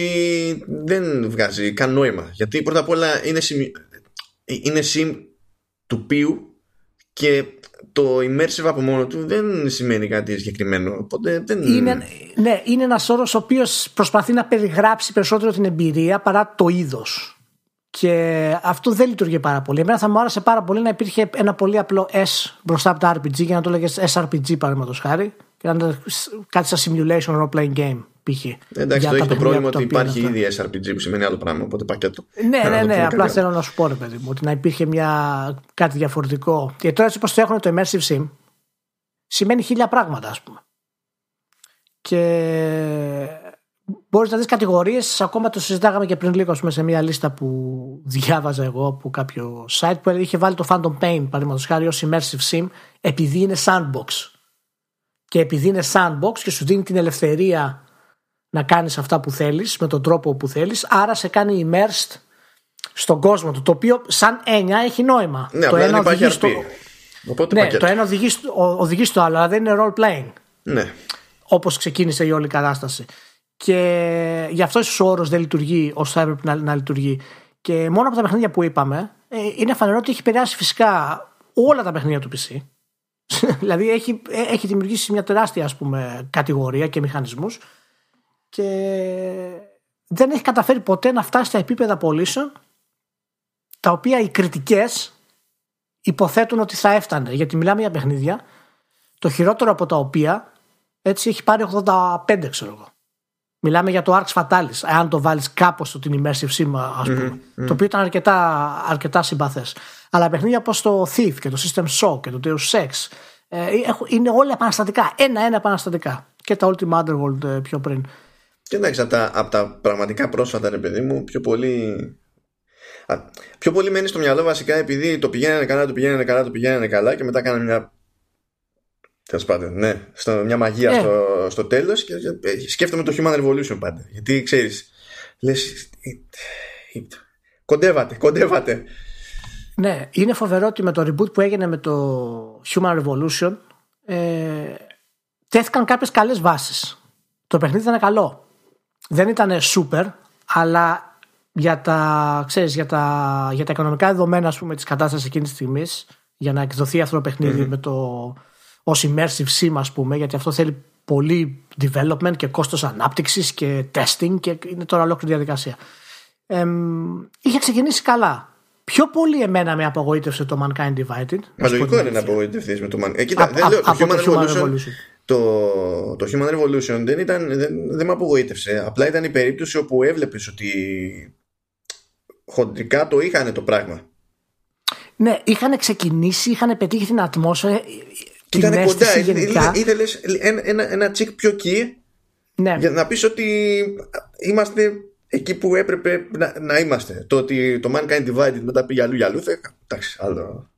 δεν βγάζει καν νόημα. Γιατί πρώτα απ' όλα είναι sim, είναι sim του ποιου και το immersive από μόνο του δεν σημαίνει κάτι συγκεκριμένο. Οπότε δεν... Είναι, ναι, είναι ένας όρος ο οποίος προσπαθεί να περιγράψει περισσότερο την εμπειρία παρά το είδος. Και αυτό δεν λειτουργεί πάρα πολύ. Εμένα θα μου άρεσε πάρα πολύ να υπήρχε ένα πολύ απλό S μπροστά από το RPG για να το λέγες SRPG παραδείγματος χάρη και να είναι κάτι σαν simulation role playing game π.χ. Εντάξει, το έχει το πρόβλημα ότι υπάρχει ήδη SRPG που σημαίνει άλλο πράγμα, οπότε πακέτο. Ναι, ναι, ναι. Απλά θέλω να σου πω, ρε παιδί μου, ότι να υπήρχε μια, κάτι διαφορετικό. Και τώρα έτσι όπως το έχουν το Immersive Sim, σημαίνει χίλια πράγματα, ας πούμε. Και μπορείς να δεις κατηγορίες. Ακόμα το συζητάγαμε και πριν λίγο πούμε, σε μια λίστα που διάβαζα εγώ από κάποιο site που είχε βάλει το Phantom Pain, παραδείγματος χάρη, ως immersive sim, επειδή είναι sandbox. Και επειδή είναι sandbox και σου δίνει την ελευθερία να κάνεις αυτά που θέλεις με τον τρόπο που θέλεις άρα σε κάνει immersed στον κόσμο του το οποίο σαν έννοια έχει νόημα ναι, το ένα οδηγεί στο... Οπότε ναι, το ένα οδηγεί, οδηγεί στο άλλο αλλά δεν είναι role playing ναι. όπως ξεκίνησε η όλη κατάσταση και γι' αυτό ίσως ο όρος δεν λειτουργεί όσο θα έπρεπε να, να λειτουργεί και μόνο από τα παιχνίδια που είπαμε ε, είναι φανερό ότι έχει επηρεάσει φυσικά όλα τα παιχνίδια του PC δηλαδή έχει, ε, έχει δημιουργήσει μια τεράστια ας πούμε, κατηγορία και μηχανισμούς και δεν έχει καταφέρει ποτέ να φτάσει στα επίπεδα πωλήσεων τα οποία οι κριτικές υποθέτουν ότι θα έφτανε. Γιατί μιλάμε για παιχνίδια, το χειρότερο από τα οποία έτσι έχει πάρει 85, ξέρω εγώ. Μιλάμε για το Arx Fatalis, αν το βάλεις κάπως στην immersive sim, ας πουμε Το οποίο ήταν αρκετά, αρκετά συμπαθές. Αλλά παιχνίδια όπως το Thief και το System Shock και το Deus Ex ε, είναι όλα επαναστατικά. Ένα-ένα επαναστατικά. Και τα Ultimate Underworld ε, πιο πριν. Και εντάξει, από τα, από τα πραγματικά πρόσφατα, ρε παιδί μου, πιο πολύ. πιο πολύ μένει στο μυαλό βασικά επειδή το πηγαίνανε καλά, το πηγαίνανε καλά, το πηγαίνανε καλά και μετά κάνανε μια Τέλος πάντων, ναι. Στο, μια μαγεία ε. στο, στο τέλος και σκέφτομαι το Human Revolution πάντα. Γιατί ξέρεις, λες. Κοντεύατε, κοντεύατε. Ναι, είναι φοβερό ότι με το reboot που έγινε με το Human Revolution ε, τέθηκαν κάποιες καλές βάσεις. Το παιχνίδι ήταν καλό. Δεν ήταν super, αλλά για τα, ξέρεις, για τα, για τα οικονομικά δεδομένα ας πούμε, της κατάστασης εκείνης της στιγμής για να εκδοθεί αυτό το παιχνιδι με το ως immersive sim ας πούμε γιατί αυτό θέλει πολύ development και κόστος ανάπτυξης και testing και είναι τώρα ολόκληρη διαδικασία. Ε, είχε ξεκινήσει καλά. Πιο πολύ εμένα με απογοήτευσε το Mankind Divided. Μα λογικό είναι να απογοητευτείς με το Mankind. Ε, κοίτα, δεν λέω, το, Human Revolution, Το, το Human Revolution δεν, ήταν, δεν, δεν με απογοήτευσε. Απλά ήταν η περίπτωση όπου έβλεπες ότι χοντρικά το είχαν το πράγμα. Ναι, είχαν ξεκινήσει, είχαν πετύχει την ατμόσφαιρα. Και ήταν κοντά. Ήθελε ένα, ένα, ένα τσικ πιο εκεί ναι. για να πεις ότι είμαστε εκεί που έπρεπε να, να είμαστε. Το ότι το Mankind Divided μετά πήγε αλλού για αλλού, εντάξει, άλλο.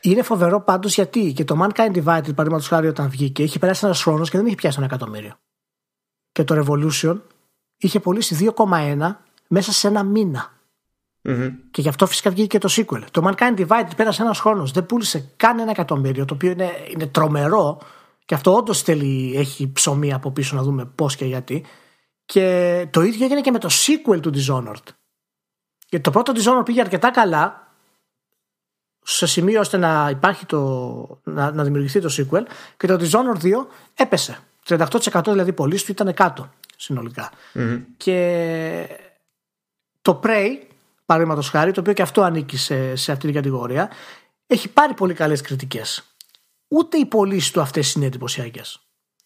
Είναι φοβερό πάντως γιατί και το Mankind Divided, παραδείγματος χάρη, όταν βγήκε, είχε περάσει ένας χρόνος και δεν είχε πιάσει ένα εκατομμύριο. Και το Revolution είχε πωλήσει 2,1 μέσα σε ένα μήνα. Mm-hmm. Και γι' αυτό φυσικά βγήκε και το sequel. Το Mankind Divided πέρασε ένας χρόνος, δεν πούλησε καν ένα εκατομμύριο, το οποίο είναι, είναι τρομερό. Και αυτό όντως θέλει, έχει ψωμί από πίσω να δούμε πώς και γιατί. Και το ίδιο έγινε και με το sequel του Dishonored. Και το πρώτο Dishonored πήγε αρκετά καλά σε σημείο ώστε να υπάρχει το, να, να δημιουργηθεί το sequel και το Dishonored 2 έπεσε. 38% δηλαδή πωλήσει του ήταν κάτω συνολικά. Και το Prey, παραδείγματος χάρη, το οποίο και αυτό ανήκει σε, σε αυτή την κατηγορία, έχει πάρει πολύ καλές κριτικές. Ούτε οι πωλήσει του αυτές είναι εντυπωσιακές.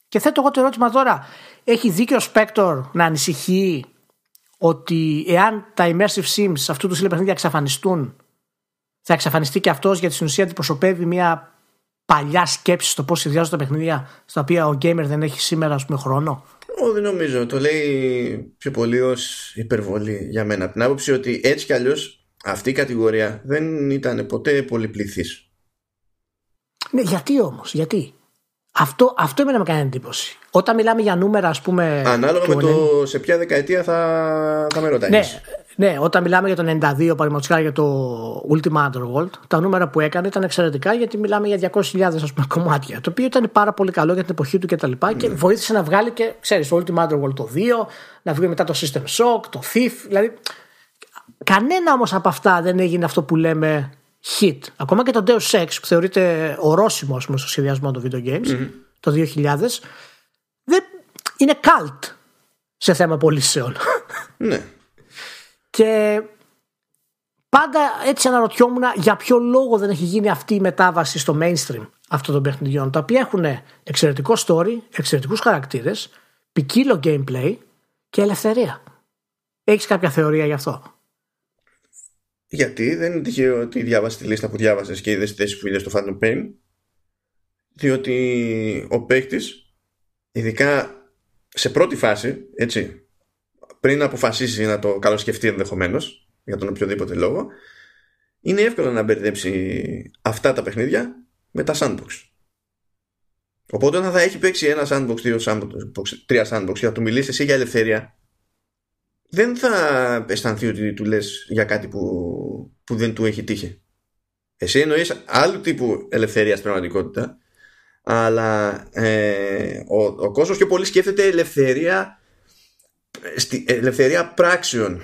Και θέτω εγώ το ερώτημα τώρα, έχει δίκιο ο Spector να ανησυχεί ότι εάν τα immersive sims αυτού του στυλ παιχνίδια εξαφανιστούν, θα εξαφανιστεί και αυτός γιατί στην ουσία αντιπροσωπεύει μια παλιά σκέψη στο πώς συνδυάζονται τα παιχνίδια στα οποία ο gamer δεν έχει σήμερα ας πούμε, χρόνο; Όχι, δεν νομίζω. Το λέει πιο πολύ ως υπερβολή για μένα. Από την άποψη ότι έτσι κι αλλιώς αυτή η κατηγορία δεν ήταν ποτέ πολυπληθής. Ναι, γιατί όμως, γιατί; Αυτό, αυτό εμένα με κάνει εντύπωση. Όταν μιλάμε για νούμερα, ας πούμε. Ανάλογα με το σε ποια δεκαετία θα, θα με ρωτάει. Ναι, ναι, όταν μιλάμε για το 92, παραδείγματος για το Ultima Underworld, τα νούμερα που έκανε ήταν εξαιρετικά γιατί μιλάμε για 200.000 ας πούμε, κομμάτια. Το οποίο ήταν πάρα πολύ καλό για την εποχή του κτλ. Και, mm. και βοήθησε να βγάλει και, ξέρεις, το Ultima Underworld το 2, να βγει μετά το System Shock, το Thief. Δηλαδή, κανένα όμως από αυτά δεν έγινε αυτό που λέμε hit. Ακόμα και το Deus Ex που θεωρείται ορόσημο ας πούμε, στο σχεδιασμό των video games mm-hmm. το 2000 δεν είναι cult σε θέμα πωλήσεων. Ναι. Και πάντα έτσι αναρωτιόμουν για ποιο λόγο δεν έχει γίνει αυτή η μετάβαση στο mainstream αυτών των παιχνιδιών τα οποία έχουν εξαιρετικό story, εξαιρετικούς χαρακτήρες, ποικίλο gameplay και ελευθερία. Έχεις κάποια θεωρία γι' αυτό; Γιατί; Δεν είναι τυχαίο ότι διάβασες τη λίστα που διάβασες και είδες τη θέση που είδες στο Phantom Pain. Διότι ο παίκτης, ειδικά σε πρώτη φάση, έτσι, πριν αποφασίσει να το καλοσκεφτεί ενδεχομένως, για τον οποιοδήποτε λόγο, είναι εύκολο να μπερδέψει αυτά τα παιχνίδια με τα sandbox. Οπότε όταν θα έχει παίξει ένα sandbox, δύο sandbox, τρία sandbox και θα του μιλήσεις εσύ για ελευθερία, δεν θα αισθανθεί ότι του λες για κάτι που, που δεν του έχει τύχει. Εσύ εννοείς άλλου τύπου ελευθερία στην πραγματικότητα, αλλά ε, ο, ο κόσμος πιο πολύ σκέφτεται ελευθερία, στη, ελευθερία πράξεων,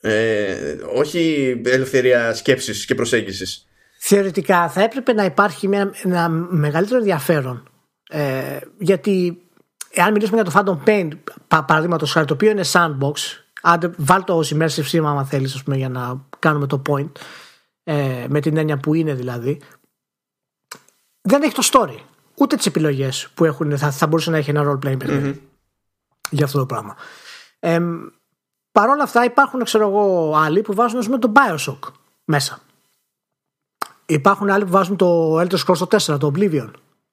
ε, όχι ελευθερία σκέψης και προσέγγισης. Θεωρητικά θα έπρεπε να υπάρχει μια, ένα μεγαλύτερο ενδιαφέρον ε, γιατί εάν μιλήσουμε για το Phantom Pain, παραδείγματος χάρη, το οποίο είναι sandbox, άντε βάλ το ως immersive sim άμα θέλεις, πούμε, για να κάνουμε το point. ε, με την έννοια που είναι δηλαδή, δεν έχει το story. Ούτε τις επιλογές που έχουν, θα, θα μπορούσε να έχει ένα role playing παιχνίδι για αυτό το πράγμα. Ε, Παρ' όλα αυτά υπάρχουν, ξέρω εγώ, άλλοι που βάζουν πούμε, το Bioshock μέσα. Υπάρχουν άλλοι που βάζουν το Elder Scrolls 4, το Oblivion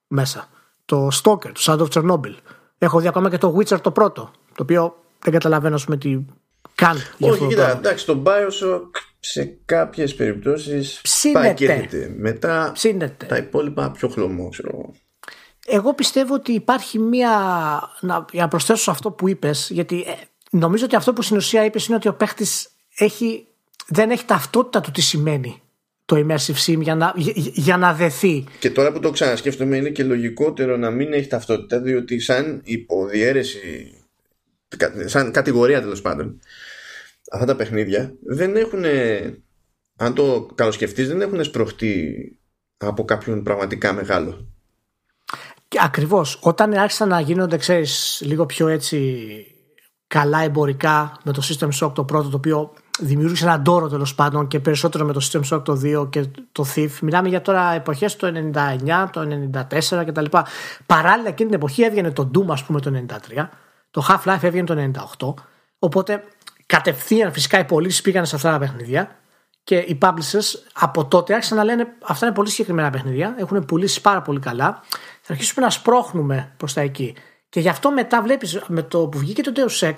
μέσα. Το Stalker, το Shadow of Chernobyl. Έχω δει ακόμα και το Witcher το πρώτο, το οποίο δεν καταλαβαίνω με τι καν. Όχι, κοίτα, εντάξει, το Bioshock σε κάποιες περιπτώσεις πακέτεται. Μετά Ψήνεται. τα υπόλοιπα πιο χλωμό, ξέρω εγώ. Εγώ πιστεύω ότι υπάρχει μία. Να, για να προσθέσω σε αυτό που είπες, γιατί ε, νομίζω ότι αυτό που στην ουσία είπες είναι ότι ο παίχτης έχει, δεν έχει ταυτότητα του τι σημαίνει το immersive sim για να, για, για να δεθεί. Και τώρα που το ξανασκέφτομαι είναι και λογικότερο να μην έχει ταυτότητα διότι σαν υποδιέρεση σαν κατηγορία τέλος πάντων αυτά τα παιχνίδια δεν έχουν αν το καλοσκεφτείς δεν έχουν σπροχτεί από κάποιον πραγματικά μεγάλο και ακριβώς όταν άρχισαν να γίνονται ξέρεις λίγο πιο έτσι καλά εμπορικά με το System Shock το πρώτο το οποίο δημιούργησε έναν τόρο τέλος πάντων και περισσότερο με το System Shock το 2 και το Thief. Μιλάμε για τώρα εποχές το 99, το 94 κτλ. Παράλληλα εκείνη την εποχή έβγαινε το Doom ας πούμε το 93, το Half-Life έβγαινε το 98, οπότε κατευθείαν φυσικά οι πωλήσεις πήγαν σε αυτά τα παιχνίδια και οι publishers από τότε άρχισαν να λένε αυτά είναι πολύ συγκεκριμένα παιχνίδια, έχουν πουλήσεις πάρα πολύ καλά, θα αρχίσουμε να σπρώχνουμε προς τα εκεί. Και γι' αυτό μετά βλέπεις με το που βγήκε το Deus Ex,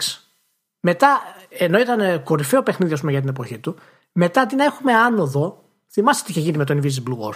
μετά, ενώ ήταν κορυφαίο παιχνίδι πούμε, για την εποχή του, μετά την να έχουμε άνοδο, θυμάστε τι είχε γίνει με το Invisible War;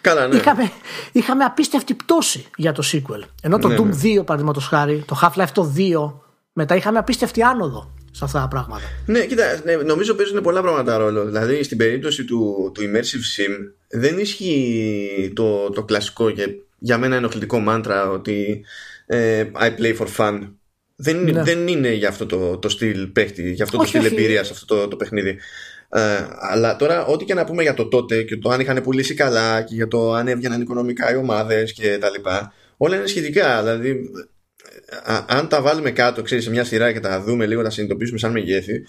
Καλά, ναι. Είχαμε, είχαμε απίστευτη πτώση για το sequel. Ενώ το Ναι, Doom ναι. 2, παραδείγματος χάρη, το Half-Life το 2, μετά είχαμε απίστευτη άνοδο σε αυτά τα πράγματα. Ναι, κοίτα, ναι, νομίζω παίζουν πολλά πράγματα ρόλο. Δηλαδή, στην περίπτωση του, του Immersive Sim, δεν ισχύει το, το κλασικό και για μένα ενοχλητικό μάντρα ότι ε, I play for fun. Δεν, είναι- Ναι. δεν είναι για αυτό το, το στυλ παίχτη, για αυτό Όχι, το στυλ όχι. εμπειρίας αυτό το, το παιχνίδι. Ε, αλλά τώρα, ό,τι και να πούμε για το τότε και το αν είχαν πουλήσει καλά και για το αν έβγαιναν οικονομικά οι ομάδες και τα λοιπά, όλα είναι σχετικά. Δηλαδή, α- αν τα βάλουμε κάτω, ξέρεις, σε μια σειρά και τα δούμε λίγο, τα συνειδητοποιήσουμε σαν μεγέθη,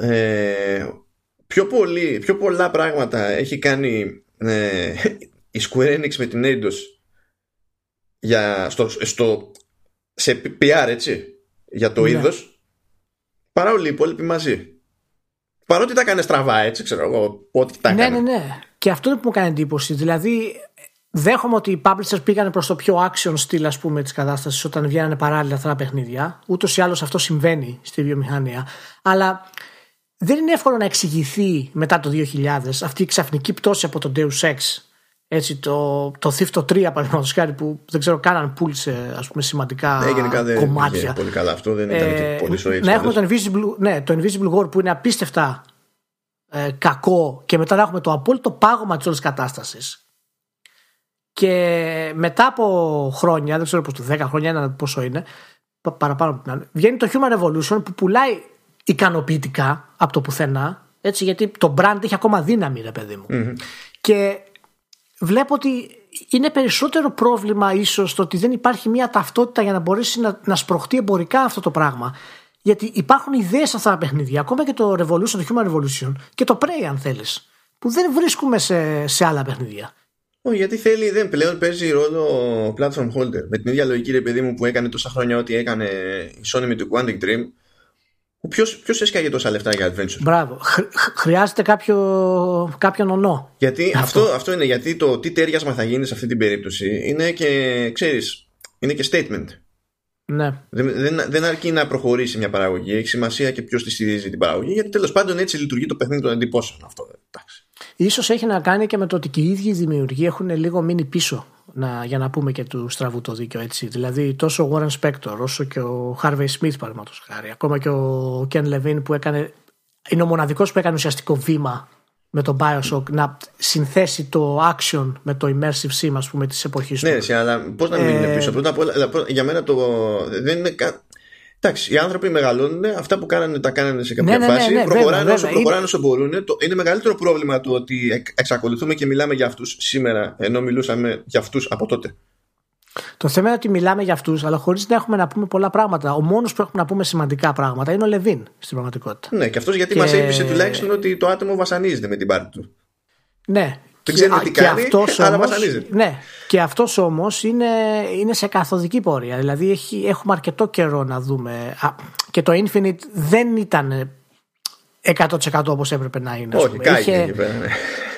ε, πιο, πολύ, πιο πολλά πράγματα έχει κάνει ε, η Square Enix με την Eidos για, στο, στο, σε PR, έτσι, για το Ναι. είδος, παρά όλοι οι υπόλοιποι μαζί. Παρότι τα έκανε στραβά, έτσι, ξέρω εγώ, ό,τι τα ναι, έκανε. ναι, ναι. Και αυτό είναι που μου κάνει εντύπωση. Δηλαδή, δέχομαι ότι οι publishers πήγαν προς το πιο action στυλ, ας πούμε, της κατάστασης όταν βγαίνανε παράλληλα αυτά τα παιχνίδια. Ούτως ή άλλως αυτό συμβαίνει στη βιομηχανία. Αλλά δεν είναι εύκολο να εξηγηθεί μετά το 2000 αυτή η ξαφνική πτώση από το Deus Ex. Έτσι, το, το Thief το 3 παραδείγματος χάρη που δεν ξέρω καν αν πούλησε ας πούμε, σημαντικά Ναι, γενικά δεν κομμάτια. πήγε πολύ καλά αυτό, δεν ήταν Ε, και πολύ σοή. να έχουμε το Invisible, ναι, το Invisible War που είναι απίστευτα ε, κακό και μετά να έχουμε το απόλυτο πάγωμα της όλης κατάστασης και μετά από χρόνια, δεν ξέρω πώς το 10 χρόνια ένα πόσο είναι, πα- παραπάνω από την άλλη, βγαίνει το Human Revolution που πουλάει ικανοποιητικά από το πουθενά, έτσι, γιατί το brand έχει ακόμα δύναμη, ρε παιδί μου. Και βλέπω ότι είναι περισσότερο πρόβλημα ίσως το ότι δεν υπάρχει μια ταυτότητα για να μπορέσει να, να σπροχτεί εμπορικά αυτό το πράγμα. Γιατί υπάρχουν ιδέες σε αυτά τα παιχνίδια, ακόμα και το Revolution, το Human Revolution και το Prey αν θέλεις, που δεν βρίσκουμε σε, σε άλλα παιχνίδια. Όχι, γιατί θέλει, δεν πλέον παίζει ρόλο platform holder. Με την ίδια λογική, ρε παιδί μου, που έκανε τόσα χρόνια ό,τι έκανε η Sony με το Quantic Dream. Ποιος ποιος έσκαγε τόσα λεφτά για adventure; Μπράβο. Χρ- χρ- χρειάζεται κάποιο, κάποιον ονό. Γιατί αυτό. Αυτό. Αυτό, είναι γιατί το τι τέριασμα θα γίνει σε αυτή την περίπτωση είναι και, ξέρεις, είναι και statement. Ναι. Δεν, δεν, δεν αρκεί να προχωρήσει μια παραγωγή. Έχει σημασία και ποιος τη στηρίζει την παραγωγή. Γιατί τέλος πάντων έτσι λειτουργεί το παιχνίδι των εντυπώσεων. Αυτό. Εντάξει. Ίσως έχει να κάνει και με το ότι και οι ίδιοι οι δημιουργοί έχουν λίγο μείνει πίσω να, για να πούμε και του στραβού το δίκιο έτσι. Δηλαδή τόσο ο Warren Spector όσο και ο Harvey Smith παραδείγματος χάρη ακόμα και ο Ken Levine που έκανε είναι ο μοναδικός που έκανε ουσιαστικό βήμα με το Bioshock να συνθέσει το action με το immersive sim ας πούμε της εποχής Ναι, του. εσύ, αλλά πώς να μην είναι Ε, πίσω. Πρώτα απ' όλα, δηλαδή, πρώτα- για μένα το. Δεν είναι κα... Εντάξει, οι άνθρωποι μεγαλώνουν, αυτά που κάνανε τα κάνανε σε κάποια Ναι, ναι, ναι, φάση. ναι, προχωράνε βέβαια, όσο βέβαια. προχωράνε Είναι- όσο μπορούν. Το, είναι μεγαλύτερο πρόβλημα το ότι εξ- εξακολουθούμε και μιλάμε για αυτούς σήμερα, ενώ μιλούσαμε για αυτούς από τότε. Το θέμα είναι ότι μιλάμε για αυτούς αλλά χωρίς να έχουμε να πούμε πολλά πράγματα. Ο μόνος που έχουμε να πούμε σημαντικά πράγματα είναι ο Levine στην πραγματικότητα. Ναι, και αυτός γιατί Και- μας μα έπεισε τουλάχιστον ότι το άτομο βασανίζεται με την πάρτη του. Ναι. Δεν ξέρει τι κάνει, αλλά βασανίζεται. Ναι. Και αυτός όμως είναι, είναι σε καθοδική πορεία. Δηλαδή έχει, έχουμε αρκετό καιρό να δούμε. Και το Infinite δεν ήταν 100% όπως έπρεπε να είναι. Όχι, είχε, πέρα, ναι.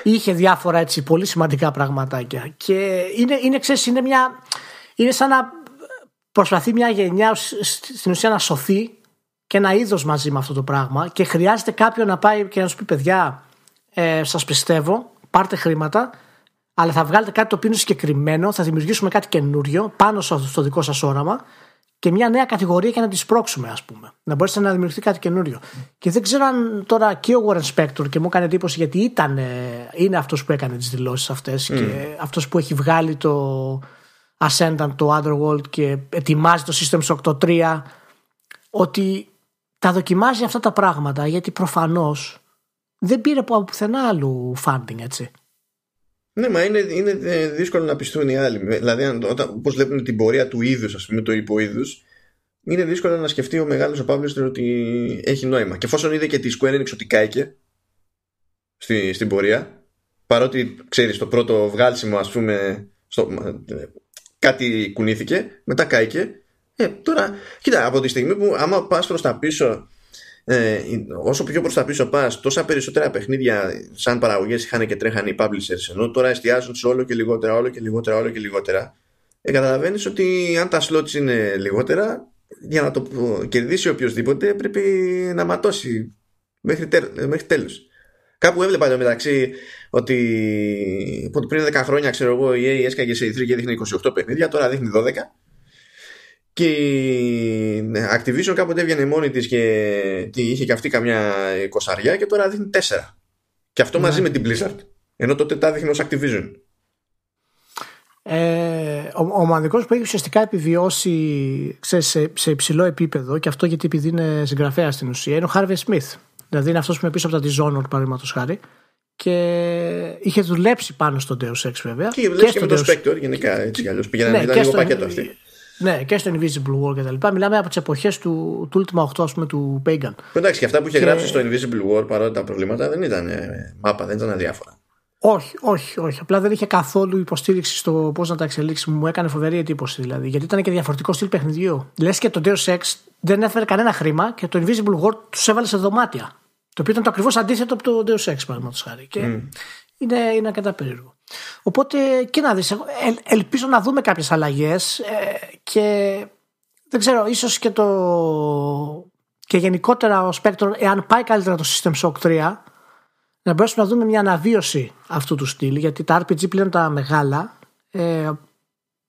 είχε διάφορα έτσι πολύ σημαντικά πραγματάκια. Και είναι, είναι, ξέρεις, είναι, μια, είναι σαν να προσπαθεί μια γενιά στην ουσία να σωθεί και ένα είδος μαζί με αυτό το πράγμα και χρειάζεται κάποιον να πάει και να σου πει παιδιά ε, σας πιστεύω, πάρτε χρήματα αλλά θα βγάλετε κάτι το οποίο είναι συγκεκριμένο, θα δημιουργήσουμε κάτι καινούριο πάνω στο δικό σας όραμα και μια νέα κατηγορία και να τη σπρώξουμε, ας πούμε. Να μπορέσει να δημιουργηθεί κάτι καινούριο. Και δεν ξέρω αν τώρα και ο Warren Spector και μου έκανε εντύπωση γιατί ήταν, είναι αυτός που έκανε τις δηλώσεις αυτές mm. και αυτός που έχει βγάλει το Ascendant, το Underworld και ετοιμάζει το Systems 8.3 ότι τα δοκιμάζει αυτά τα πράγματα γιατί προφανώς δεν πήρε από πουθενά άλλου funding, έτσι. Ναι, μα είναι, είναι ε, δύσκολο να πιστούν οι άλλοι. Δηλαδή, όταν, όπως βλέπουν την πορεία του είδους, ας πούμε, του υποείδου, είναι δύσκολο να σκεφτεί ο μεγάλος ο Παύλο ότι έχει νόημα. Και εφόσον είδε και τη Square Enix ότι κάηκε στη, στην πορεία, παρότι ξέρεις, το πρώτο βγάλσιμο, ας πούμε, στο, κάτι κουνήθηκε, μετά κάηκε. Ε, τώρα, κοίτα, από τη στιγμή που άμα πας προς τα πίσω ε, όσο πιο προς τα πίσω πας, τόσα περισσότερα παιχνίδια σαν παραγωγές είχαν και τρέχανε οι publishers, ενώ τώρα εστιάζουν σε όλο και λιγότερα, όλο και λιγότερα, όλο και λιγότερα. Ε, καταλαβαίνεις ότι αν τα slots είναι λιγότερα, για να το κερδίσει οποιοδήποτε πρέπει να ματώσει μέχρι, μέχρι τέλους. Κάπου έβλεπα εδώ μεταξύ ότι πριν 10 χρόνια ξέρω εγώ η EA έσκαγε σε 3 και δείχνει 28 παιχνίδια, τώρα δείχνει 12 και η ναι, Activision κάποτε έβγαινε μόνη της και είχε και αυτή καμιά κοσαριά και τώρα δείχνει τέσσερα. Και αυτό μαζί ναι. με την Blizzard. Ενώ τότε τα δείχνει ως Activision. Ε, ο, ο μοναδικός που έχει ουσιαστικά επιβιώσει σε, σε υψηλό επίπεδο και αυτό γιατί επειδή είναι συγγραφέα στην ουσία είναι ο Harvey Smith. Δηλαδή είναι αυτός που είναι πίσω από τα Dishonored παραδείγματος χάρη και είχε δουλέψει πάνω στο Deus Ex βέβαια. Και, και, και με το Spectre γενικά έτσι κι αλλιώς πήγαιναν ναι, λίγο πακέτο αυτή. Ναι, και στο Invisible War και τα λοιπά. Μιλάμε από τις εποχές του, του Ultima 8, ας πούμε, του Pagan. Εντάξει, και αυτά που είχε και... γράψει στο Invisible War παρότι τα προβλήματα δεν ήταν ε, μάπα, δεν ήταν αδιάφορα. Όχι, όχι, όχι. Απλά δεν είχε καθόλου υποστήριξη στο πώς να τα εξελίξει. Μου έκανε φοβερή εντύπωση δηλαδή. Γιατί ήταν και διαφορετικό στυλ παιχνιδιού. Λες και το Deus Ex δεν έφερε κανένα χρήμα και το Invisible War τους έβαλε σε δωμάτια. Το οποίο ήταν το ακριβώς αντίθετο από το Deus Ex, παραδείγματος χάρη. Και mm. είναι, είναι αρκετά περίεργο. Οπότε και να δεις, ελπίζω να δούμε κάποιες αλλαγές ε, και δεν ξέρω, ίσως και το και γενικότερα ο Spectrum, εάν πάει καλύτερα το System Shock 3 να μπορέσουμε να δούμε μια αναβίωση αυτού του στυλ γιατί τα RPG πλέον τα μεγάλα ε,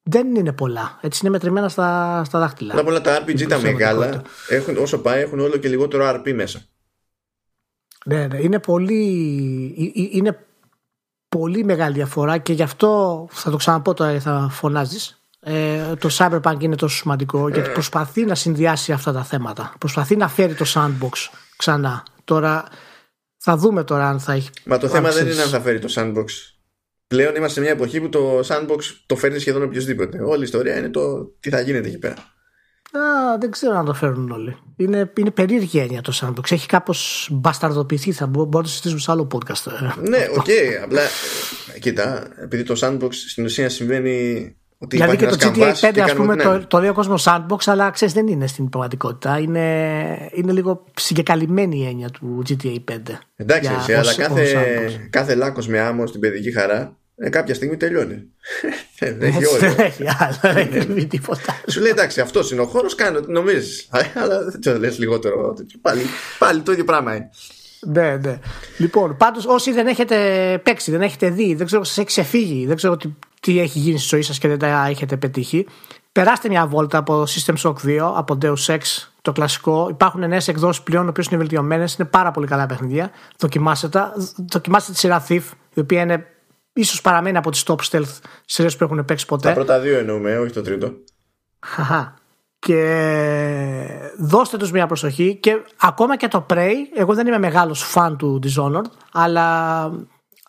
δεν είναι πολλά. Έτσι είναι μετρημένα στα, στα δάχτυλα. Πρώτα όλα τα RPG τα μεγάλα έχουν, όσο πάει έχουν όλο και λιγότερο RP μέσα. Ναι, ναι, είναι πολύ. Είναι πολύ μεγάλη διαφορά και γι' αυτό θα το ξαναπώ τώρα θα φωνάζεις. Ε, το Cyberpunk είναι τόσο σημαντικό γιατί προσπαθεί να συνδυάσει αυτά τα θέματα. Προσπαθεί να φέρει το sandbox ξανά. Τώρα θα δούμε τώρα αν θα έχει Μα το θέμα δεν είναι αν θα φέρει το sandbox. Πλέον είμαστε σε μια εποχή που το sandbox το φέρνεις σχεδόν οποιοδήποτε όλη η ιστορία είναι το τι θα γίνεται εκεί πέρα Α, δεν ξέρω αν το φέρουν όλοι. Είναι, είναι περίεργη έννοια το sandbox. Έχει κάπως μπασταρδοποιηθεί. Θα μπορούμε να το συζητήσουμε σε άλλο podcast. ναι, Okay. Okay, απλά κοίτα, επειδή το sandbox στην ουσία συμβαίνει ότι δηλαδή και το GTA 5 ας πούμε το, το λέει ο κόσμο sandbox αλλά ξέρεις δεν είναι στην πραγματικότητα είναι, είναι λίγο συγκεκαλυμμένη η έννοια του GTA 5 εντάξει εσύ, αλλά κάθε, κάθε λάκκος με άμμο στην παιδική χαρά ε, κάποια στιγμή τελειώνει. δεν έχει όλο. Δεν έχει άλλο, δεν έχει τίποτα. Σου λέει εντάξει, αυτός είναι ο χώρος, κάνει ό,τι νομίζεις. Αλλά δεν το λες λιγότερο. Πάλι, πάλι το ίδιο πράγμα είναι. Ναι, ναι. Λοιπόν, πάντως όσοι δεν έχετε παίξει, δεν έχετε δει, δεν ξέρω, σας έχει ξεφύγει, δεν ξέρω τι, τι έχει γίνει στη ζωή σας και δεν τα έχετε πετύχει, περάστε μια βόλτα από System Shock 2, από Deus Ex, το κλασικό. Υπάρχουν νέες εκδόσεις πλέον, οι οποίες είναι βελτιωμένες, είναι πάρα πολύ καλά παιχνίδια. Δοκιμάστε τα. Δοκιμάστε τη σειρά Thief, η οποία είναι ίσως παραμένει από τις top stealth σειρές που έχουν παίξει ποτέ. Τα πρώτα δύο εννοούμε, όχι το τρίτο. Χαχά. Και δώστε τους μια προσοχή και ακόμα και το Prey, εγώ δεν είμαι μεγάλος φαν του Dishonored, αλλά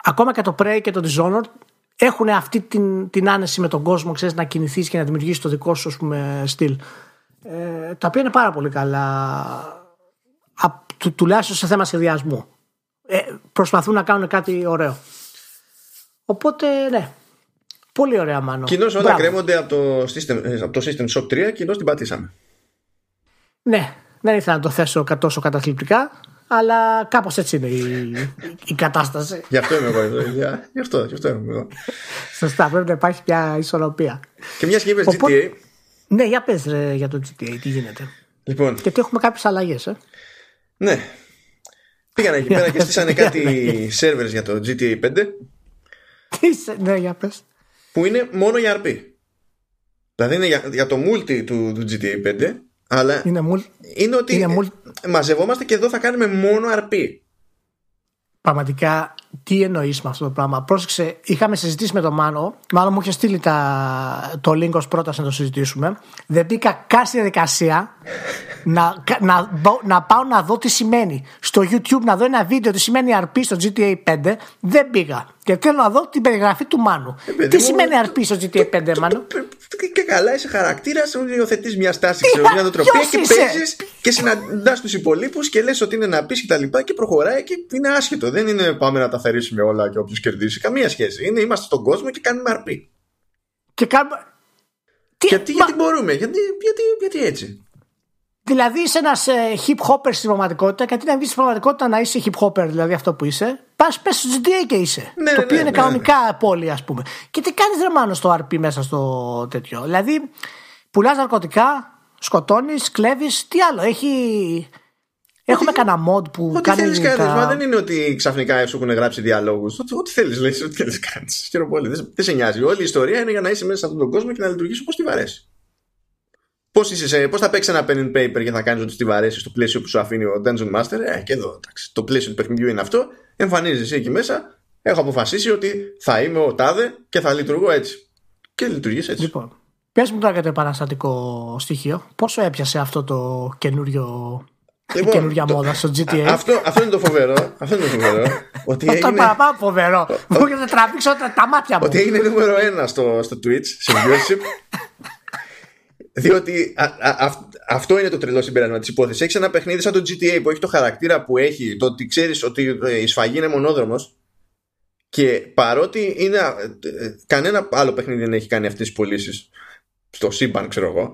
ακόμα και το Prey και το Dishonored έχουν αυτή την, την άνεση με τον κόσμο, ξέρεις, να κινηθείς και να δημιουργήσεις το δικό σου πούμε, στυλ. Ε, τα οποία είναι πάρα πολύ καλά, α, του, τουλάχιστον σε θέμα σχεδιασμού. Ε, προσπαθούν να κάνουν κάτι ωραίο. Οπότε, ναι. Πολύ ωραία, μάλλον. Κοινώ όλα Μπράβο. κρέμονται από το, system, από το System Shock 3, κοινώ την πατήσαμε. Ναι, δεν ήθελα να το θέσω τόσο καταθλιπτικά, αλλά κάπως έτσι είναι η, η κατάσταση. Γι' αυτό είμαι εγώ εδώ. Γι' αυτό, γι αυτό είμαι εγώ. Σωστά, πρέπει να υπάρχει μια ισορροπία. Και μια και GTA. Ναι, για πες ρε, για το GTA, τι γίνεται. Λοιπόν. Γιατί έχουμε κάποιες αλλαγές, ε. Ναι. Πήγαν εκεί πέρα και στήσανε κάτι servers για το GTA 5. Τι ναι, για πες. Που είναι μόνο για RP. Δηλαδή είναι για, για το multi του, του GTA 5 αλλά είναι, μουλ... είναι ότι είναι μουλ... μαζευόμαστε και εδώ θα κάνουμε μόνο RP. Πραγματικά, τι εννοείς με αυτό το πράγμα; Πρόσεξε, είχαμε συζητήσει με τον Μάνο. Μάλλον μου είχε στείλει τα... το link ως πρόταση να το συζητήσουμε. Δεν μπήκα καν στη διαδικασία να, να, να πάω να δω τι σημαίνει. Στο YouTube να δω ένα βίντεο τι σημαίνει RP στο GTA 5. Δεν πήγα. Και θέλω να δω την περιγραφή του Μάνου. Ε, τι σημαίνει RP στο GTA 5, Μάνου; Και καλά, είσαι χαρακτήρας, υιοθετείς μια στάση, ξέρω, μια νοοτροπία και παίζεις και συναντάς τους υπολείπους και λες ότι είναι να πεις και τα λοιπά και προχωράει και είναι άσχετο. Δεν είναι πάμε να τα θερήσουμε όλα και όποιος κερδίσει. Καμία σχέση. Είναι είμαστε στον κόσμο και κάνουμε RP. Και κάνουμε. Γιατί, γιατί μπορούμε, γιατί, γιατί, γιατί έτσι. Δηλαδή είσαι ένας ε, hip hopper στην πραγματικότητα και αντί να βγεις στην πραγματικότητα να είσαι hip hopper, δηλαδή αυτό που είσαι, πας πες στο GTA και είσαι. Ναι, το οποίο ναι, είναι ναι, κανονικά πόλη, ας πούμε. Και τι κάνεις ρε στο RP μέσα στο τέτοιο. Δηλαδή, πουλάς ναρκωτικά, σκοτώνεις, κλέβεις, τι άλλο. Έχει. Έχουμε κανένα mod που ό,τι κάνει. Ό,τι θέλει τα... Μα δεν είναι ότι ξαφνικά σου έχουν γράψει διαλόγους. Ό,τι θέλεις, λέει, ό,τι θέλει κάνεις. Χαίρομαι πολύ. Δεν σε νοιάζει. Όλη η ιστορία είναι για να είσαι μέσα σε αυτόν τον κόσμο και να λειτουργήσει όπως τη βαρέσεις. Πώς πώς θα παίξεις ένα pen and paper και θα κάνεις ό,τι τη βαρέσεις στο πλαίσιο που σου αφήνει ο Dungeon Master; Ε, και εδώ, εντάξει, το πλαίσιο του παιχνιδιού είναι αυτό. Εμφανίζεσαι εκεί μέσα. Έχω αποφασίσει ότι θα είμαι ο τάδε και θα λειτουργώ έτσι. Και λειτουργείς έτσι. Λοιπόν, πες μου τώρα για το επαναστατικό στοιχείο. Πόσο έπιασε αυτό το καινούριο Λοιπόν, καινούργια το, μόδα στο GTA. Αυτό, αυτό είναι το φοβερό. Αυτό είναι το φοβερό. ότι αυτό έγινε... παραπάνω φοβερό. Μου να τραβήξω τα μάτια μου. Ότι έγινε νούμερο ένα στο, στο Twitch, σε viewership. Διότι α, α, αυτό είναι το τρελό συμπέρασμα της υπόθεσης. Έχεις ένα παιχνίδι σαν το GTA που έχει το χαρακτήρα που έχει, το ότι ξέρεις ότι η σφαγή είναι μονόδρομος. Και παρότι είναι, ε, κανένα άλλο παιχνίδι δεν έχει κάνει αυτές τις πωλήσεις στο σύμπαν, ξέρω εγώ.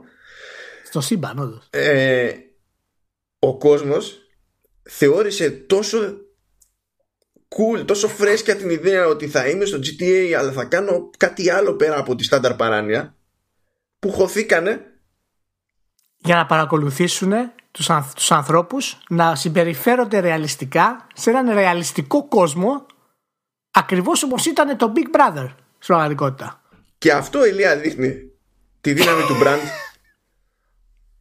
Στο σύμπαν, όντως. Ε, ο κόσμος θεώρησε τόσο cool, τόσο φρέσκια την ιδέα ότι θα είμαι στο GTA αλλά θα κάνω κάτι άλλο πέρα από τη στάνταρ παράνοια που χωθήκανε για να παρακολουθήσουν τους, ανθ, τους ανθρώπους να συμπεριφέρονται ρεαλιστικά σε έναν ρεαλιστικό κόσμο ακριβώς όπως ήταν το Big Brother στην πραγματικότητα. Και αυτό Ηλία δείχνει τη δύναμη του brand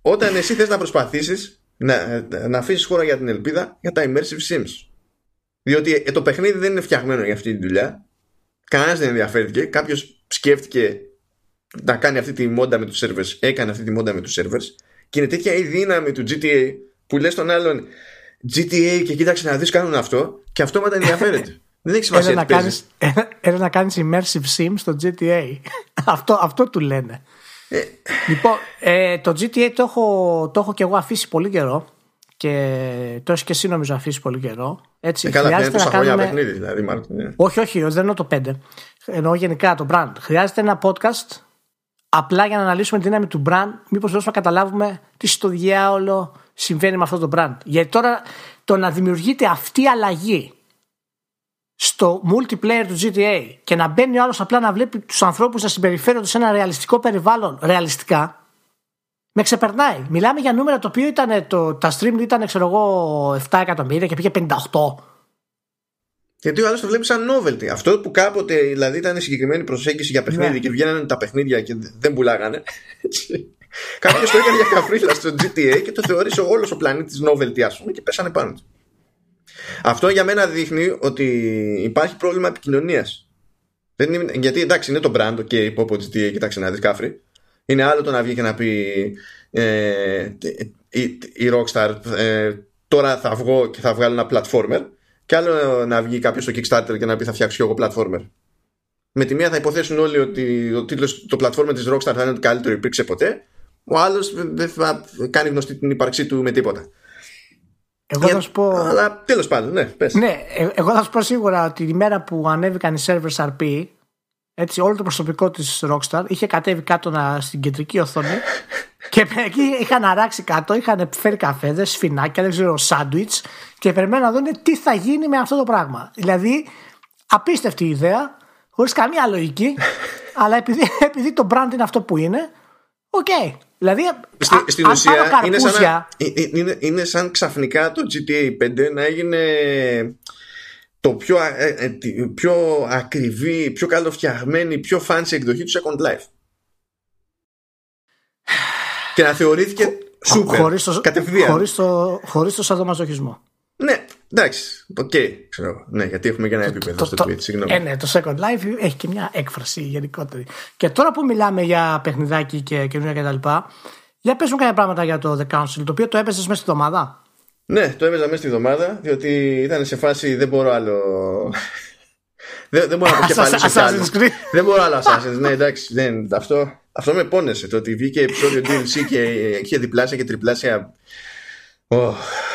όταν εσύ θες να προσπαθήσεις να, να αφήσεις χώρο για την ελπίδα για τα immersive sims. Διότι ε, το παιχνίδι δεν είναι φτιαγμένο για αυτή τη δουλειά. Κανένας δεν ενδιαφέρθηκε. Κάποιος σκέφτηκε να κάνει αυτή τη μόντα με τους servers. Έκανε αυτή τη μόντα με τους servers. Και είναι τέτοια η δύναμη του GTA που λες τον άλλον GTA και κοίταξε να δεις κάνουν αυτό και αυτό μετά ενδιαφέρεται. Δεν έχει σημασία να κάνεις, ένα, να κάνεις immersive sim στο GTA. αυτό, αυτό του λένε. Ε. Λοιπόν, ε, το GTA το έχω, το έχω και εγώ αφήσει πολύ καιρό και το έχεις και εσύ νομίζω αφήσει πολύ καιρό. Έτσι, ε, καλά, χρειάζεται να κάνουμε... παιχνίδι δηλαδή, Μάρτιν. Ναι. Όχι, όχι, δεν εννοώ το 5. Εννοώ γενικά το brand. Χρειάζεται ένα podcast απλά για να αναλύσουμε τη δύναμη του brand, μήπως δώσουμε να καταλάβουμε τι στο διάολο συμβαίνει με αυτό το brand. Γιατί τώρα το να δημιουργείται αυτή η αλλαγή στο multiplayer του GTA και να μπαίνει ο άλλος απλά να βλέπει τους ανθρώπους να συμπεριφέρονται σε ένα ρεαλιστικό περιβάλλον ρεαλιστικά, με ξεπερνάει. Μιλάμε για νούμερα το οποίο ήταν, το, τα stream ήταν, ξέρω εγώ, 7 εκατομμύρια και πήγε 58. Γιατί ο άλλος το βλέπει σαν novelty. Αυτό που κάποτε δηλαδή ήταν συγκεκριμένη προσέγγιση για παιχνίδι ναι. και βγαίνανε τα παιχνίδια και δεν πουλάγανε. Κάποιος το έκανε για καφρίλα στο GTA και το θεώρησε όλος ο πλανήτης novelty, ας πούμε, και πέσανε πάνω του. Αυτό για μένα δείχνει ότι υπάρχει πρόβλημα επικοινωνίας. Γιατί εντάξει, είναι το brand, ok, πω από GTA, κοιτάξτε να δεις κάφρι. Είναι άλλο το να βγει και να πει ε, η, η Rockstar ε, τώρα θα βγω και θα βγάλω ένα platformer και άλλο να βγει κάποιος στο Kickstarter και να πει θα φτιάξω εγώ platformer. Με τη μία θα υποθέσουν όλοι ότι ο τίτλος, το platformer της Rockstar θα είναι το καλύτερο υπήρξε ποτέ. Ο άλλος δεν θα κάνει γνωστή την ύπαρξή του με τίποτα. Εγώ θα σου πω. Αλλά τέλος πάντων, ναι, πες. Ναι, ε, εγώ θα σου πω σίγουρα ότι η μέρα που ανέβηκαν οι servers RP, έτσι, όλο το προσωπικό της Rockstar είχε κατέβει κάτω να, στην κεντρική οθόνη και εκεί είχαν αράξει κάτω, είχαν φέρει καφέδες, σφινάκια, δεν ξέρω, σάντουιτς και περιμένουν να δουν τι θα γίνει με αυτό το πράγμα. Δηλαδή, απίστευτη ιδέα, χωρίς καμία λογική, αλλά επειδή, επειδή το brand είναι αυτό που είναι, Okay. Okay. Δηλαδή, Στη, α, στην αν ουσία πάρω είναι σαν, καρπούζια- να- ε- ε- είναι, είναι σαν ξαφνικά το GTA 5 να έγινε το πιο, α- ε, ε, τη- πιο ακριβή, πιο καλοφτιαγμένη, πιο fancy εκδοχή του Second Life. Και να θεωρήθηκε super, χωρίς το, κατευθείαν. χωρίς το, χωρίς το σαδομαζοχισμό. Ναι, εντάξει, οκ, ξέρω εγώ. Ναι, γιατί έχουμε και ένα επίπεδο στο Twitch, συγγνώμη. Ε, ναι, το Second Life έχει και μια έκφραση γενικότερη. Και τώρα που μιλάμε για παιχνιδάκι και καινούργια κτλ. Για πες μου κάποια πράγματα για το The Council, το οποίο το έπαιζες μέσα στη εβδομάδα. Ναι, το έβαζα μέσα στη εβδομάδα, διότι ήταν σε φάση δεν μπορώ άλλο. δεν, δεν μπορώ να αποκεφαλίσω κι άλλο. Assassin's Creed. δεν μπορώ άλλο Assassin's, ναι, εντάξει. Δεν, αυτό, αυτό με πόνεσε. Το ότι βγήκε επεισόδιο DLC και είχε διπλάσια και τριπλάσια oh,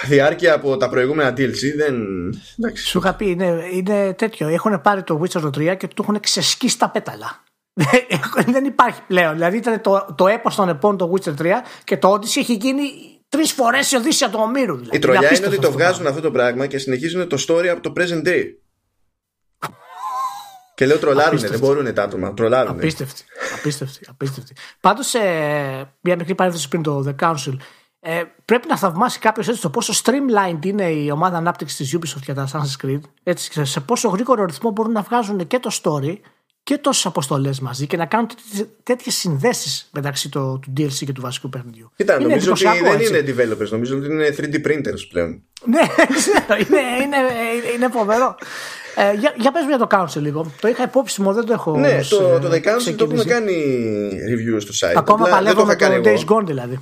διάρκεια από τα προηγούμενα DLC. Δεν. Εντάξει. Σου είχα πει, είναι, είναι τέτοιο. Έχουν πάρει το Witcher το 3 και του έχουν ξεσκίσει τα πέταλα. Δεν υπάρχει πλέον. Δηλαδή ήταν το, το έπος των επών το Witcher 3 και το Odyssey έχει γίνει τρεις φορές η Οδύσσια του Ομήρου. Δηλαδή. Η τρολιά είναι απίστευτο ότι το αυτό βγάζουν πράγμα. αυτό το πράγμα και συνεχίζουν το story από το present day. Και λέω τρολάρουνε, δεν Απίστευτο. μπορούν τα άτομα. Τρολάρουνε. Απίστευτη. Απίστευτη. απίστευτη. Πάντως, ε, μια μικρή παρένθεση πριν το The Council. Ε, πρέπει να θαυμάσει κάποιος έτσι το πόσο streamlined είναι η ομάδα ανάπτυξης της Ubisoft για τα Assassin's Creed. Έτσι, και σε πόσο γρήγορο ρυθμό μπορούν να βγάζουν και το story και τόσες αποστολές μαζί και να κάνουν τέτοιε συνδέσεις μεταξύ το, του DLC και του βασικού παιχνιδιού. Κοίτα, Είναι νομίζω ότι εντυπωσιακό, δεν έτσι. είναι developers, νομίζω ότι είναι 3D printers πλέον. Ναι, ξέρω, είναι, είναι, είναι φοβερό. Ε, για, για πες μου για το Council λίγο. Το είχα υπόψη μου, δεν το έχω Ναι, όμως, το, ε, το The Council το έχουμε ξεκινήσει. κάνει review στο site. Ακόμα Απλά παλεύω με το κάνει εγώ. Days Gone δηλαδή.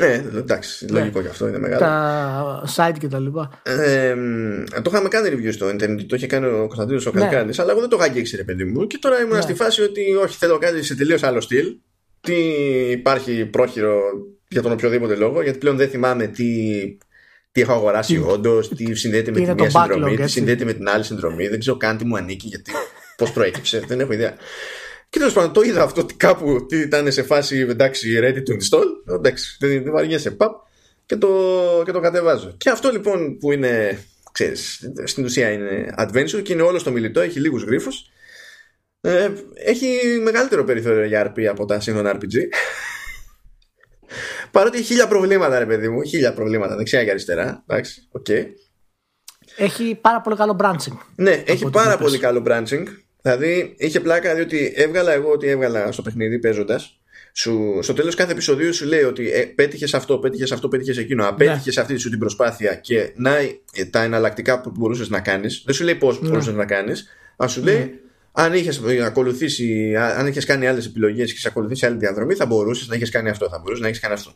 Ναι, εντάξει, λογικό και αυτό είναι μεγάλο. Τα site και τα λοιπά. Ε, μ, το είχαμε κάνει review στο internet, το είχε κάνει ο Κωνσταντίνος ο Ναι. Καλκάνης, αλλά εγώ δεν το είχα αγγίξει, ρε παιδί μου. Και τώρα ήμουν Ναι. στη φάση ότι όχι, θέλω κάτι σε τελείως άλλο στυλ. Τι υπάρχει πρόχειρο για τον οποιοδήποτε λόγο, γιατί πλέον δεν θυμάμαι τι, τι έχω αγοράσει Τι- όντως, τι συνδέεται με τι τη είναι μία το συνδρομή, backlog, τι έτσι. συνδέεται με την άλλη συνδρομή. Δεν ξέρω καν τι μου ανήκει, γιατί πώς προέκυψε, δεν έχω ιδέα. Και τέλος πάντων το είδα αυτό ότι κάπου ότι ήταν σε φάση εντάξει, ready to install. Εντάξει, δεν, δεν βαριέσαι, παπ, και το, και το κατεβάζω. Και αυτό λοιπόν που είναι, ξέρεις, στην ουσία είναι adventure και είναι όλο στο μιλητό, έχει λίγους γρίφους. Ε, έχει μεγαλύτερο περιθώριο για RP από τα σύγχρονα RPG. Παρότι έχει χίλια προβλήματα, ρε παιδί μου, χίλια προβλήματα δεξιά και αριστερά. Εντάξει, οκ. Έχει πάρα πολύ καλό branching. Ναι, έχει ό,τι πάρα είπες. πολύ καλό branching. Δηλαδή, είχε πλάκα διότι έβγαλα εγώ ό,τι έβγαλα στο παιχνίδι παίζοντας. Σου, στο τέλος κάθε επεισοδίου σου λέει ότι ε, πέτυχες αυτό, πέτυχες αυτό, πέτυχες εκείνο. Απέτυχες αυτή σου την προσπάθεια και να ε, τα εναλλακτικά που μπορούσες να κάνεις. Δεν σου λέει πώς Ναι. μπορούσες να κάνεις, αλλά σου λέει αν είχες ακολουθήσει, α- αν είχες κάνει άλλες επιλογές και είχε ακολουθήσει άλλη διαδρομή, θα μπορούσες να έχεις κάνει αυτό, θα μπορούσες να έχεις κάνει αυτό.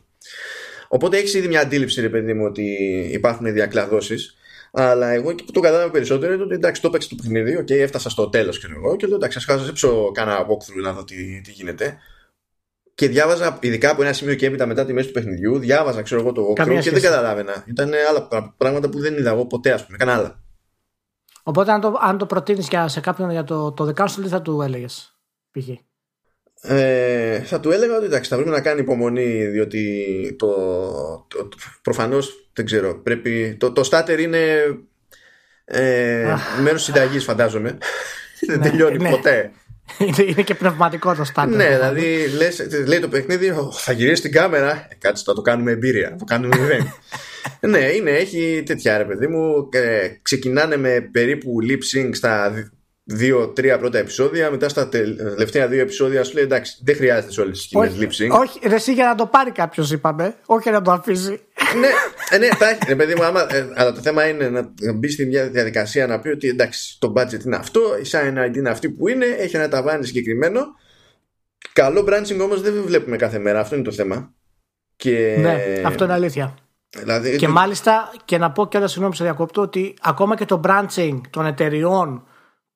Οπότε έχεις ήδη μια αντίληψη, ρε παιδί μου, ότι υπάρχουν διακλαδώσεις. Αλλά εγώ εκεί που το κατάλαβα περισσότερο είναι ότι εντάξει, το έπαιξε το παιχνίδι, okay, έφτασα στο τέλος και εγώ και λέω εντάξει, ας χάσω κάνα walkthrough να δω τι, τι γίνεται. Και διάβαζα, ειδικά από ένα σημείο και έπειτα μετά τη μέση του παιχνιδιού, διάβαζα ξέρω εγώ το walkthrough Καμία και δεν σχέση. καταλάβαινα. Ήταν άλλα πρά- πράγματα που δεν είδα εγώ ποτέ, ας πούμε. Κάνα άλλα. Οπότε αν το, αν το προτείνεις σε κάποιον για το, το The Council, τι θα του έλεγες. Π.χ. Ε, θα του έλεγα ότι εντάξει, θα πρέπει να κάνει υπομονή, διότι το, το, το προφανώς δεν ξέρω. Πρέπει, το, το starter είναι ε, μέρος συνταγής φαντάζομαι. δεν Ναι, τελειώνει ναι. ποτέ. είναι, είναι και πνευματικό το starter. ναι, δηλαδή λες, λέει το παιχνίδι, «Ω, θα γυρίσει την κάμερα. Ε, κάτσε, θα το κάνουμε εμπειρία. Θα το κάνουμε μηδέν. ναι, είναι, έχει τέτοια ρε παιδί μου. Ε, ξεκινάνε με περίπου lip sync στα δι- δύο-τρία πρώτα επεισόδια. Μετά στα τε- τελευταία δύο επεισόδια σου λέει εντάξει, δεν χρειάζεται σε όλες τις σκηνές όχι, lip sync. όχι, ρε, εσύ για να το πάρει κάποιος, είπαμε. Όχι να το αφήσει. ναι, ε, ναι, τα έχει, ρε παιδί μου, άμα, ε, αλλά το θέμα είναι να μπει στη δια- διαδικασία να πει ότι εντάξει, το budget είναι αυτό, η sign ID είναι αυτή που είναι, έχει ένα ταβάνι συγκεκριμένο. Καλό branching όμως δεν βλέπουμε κάθε μέρα, αυτό είναι το θέμα. Και, Ναι, αυτό είναι αλήθεια. Δηλαδή, Και μάλιστα, και να πω κιόλας, συγγνώμη σε διακόπτω, ότι ακόμα και το branching των εταιριών